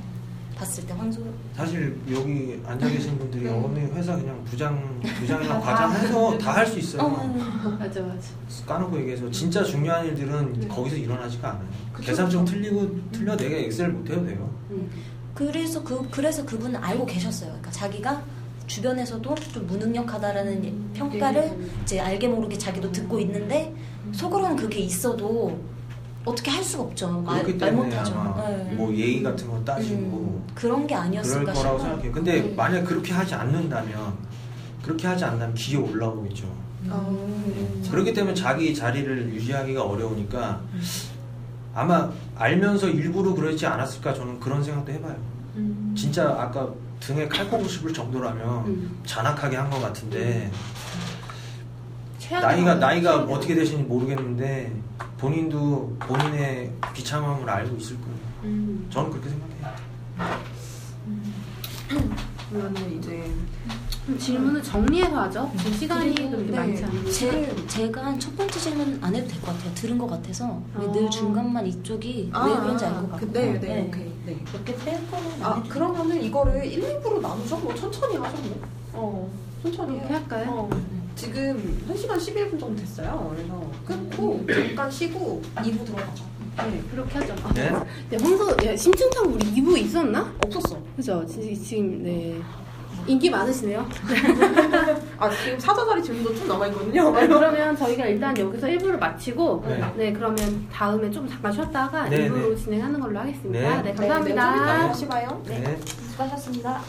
봤을 때 황소 사실 여기 앉아 계신 분들이 음. 어머니 회사 그냥 부장 부장이나 과장 해서 다 할 수 있어요. 어, 맞아 맞아. 까놓고 얘기해서 진짜 중요한 일들은 네. 거기서 일어나지가 않아요. 그쵸, 계산 좀 그쵸. 틀리고 틀려 내가 엑셀 못 해도 돼요. 음. 그래서 그 그래서 그분은 알고 계셨어요. 그러니까 자기가 주변에서도 좀 무능력하다라는 음. 평가를 네. 이제 알게 모르게 자기도 듣고 있는데 속으로는 그게 있어도 어떻게 할 수가 없죠. 말, 그렇기 말 때문에 못하죠. 아마 네. 뭐 예의 같은 거 따지고 음, 그런 게 그럴 아니었을까 거라고 싶어요. 생각해요. 근데 음. 만약 그렇게 하지 않는다면 그렇게 하지 않는다면 기에 올라오겠죠. 음. 그렇기 때문에 자기 자리를 유지하기가 어려우니까 아마 알면서 일부러 그러지 않았을까 저는 그런 생각도 해봐요. 음. 진짜 아까 등에 칼 꼽고 싶을 정도라면 음. 잔악하게 한 것 같은데 나이가. 나이가 최악의 어떻게 되시는지 모르겠는데 본인도 본인의 비참함을 알고 있을 거예요. 음. 저는 그렇게 생각해요. 그러면은 이제 그럼 질문을 정리해서 하죠. 지금 시간이 그리고, 그렇게 네. 많지 않은데. 제, 제가 한 첫 번째 질문 안 해도 될 것 같아요. 들은 것 같아서 왜늘 어. 중간만 이쪽이 왜 그런지 알 것 같고 그, 네, 네, 오케이. 네. 몇개 뺄 거는 안아 그러면은 이거를 1, 2부로 나누죠? 뭐 천천히 하죠 뭐. 어 천천히 그렇게 해요. 할까요? 어, 지금 1시간 11분 정도 됐어요. 그래서 끊고 잠깐 쉬고 2부 들어가죠. 네. 그렇게 하죠. 네? 네, 황소, 야, 심층탕 우리 2부 있었나? 없었어. 그죠? 지- 지금, 네. 인기 많으시네요. 아 지금 사자자리 질문도 좀 남아있거든요. 네, 그러면 저희가 일단 여기서 1부를 마치고, 네. 네, 그러면 다음에 좀 잠깐 쉬었다가 네, 2부로 네. 진행하는 걸로 하겠습니다. 네. 네, 네, 네, 좀 이따 감사합니다. 다시 봐요. 네. 수고하셨습니다.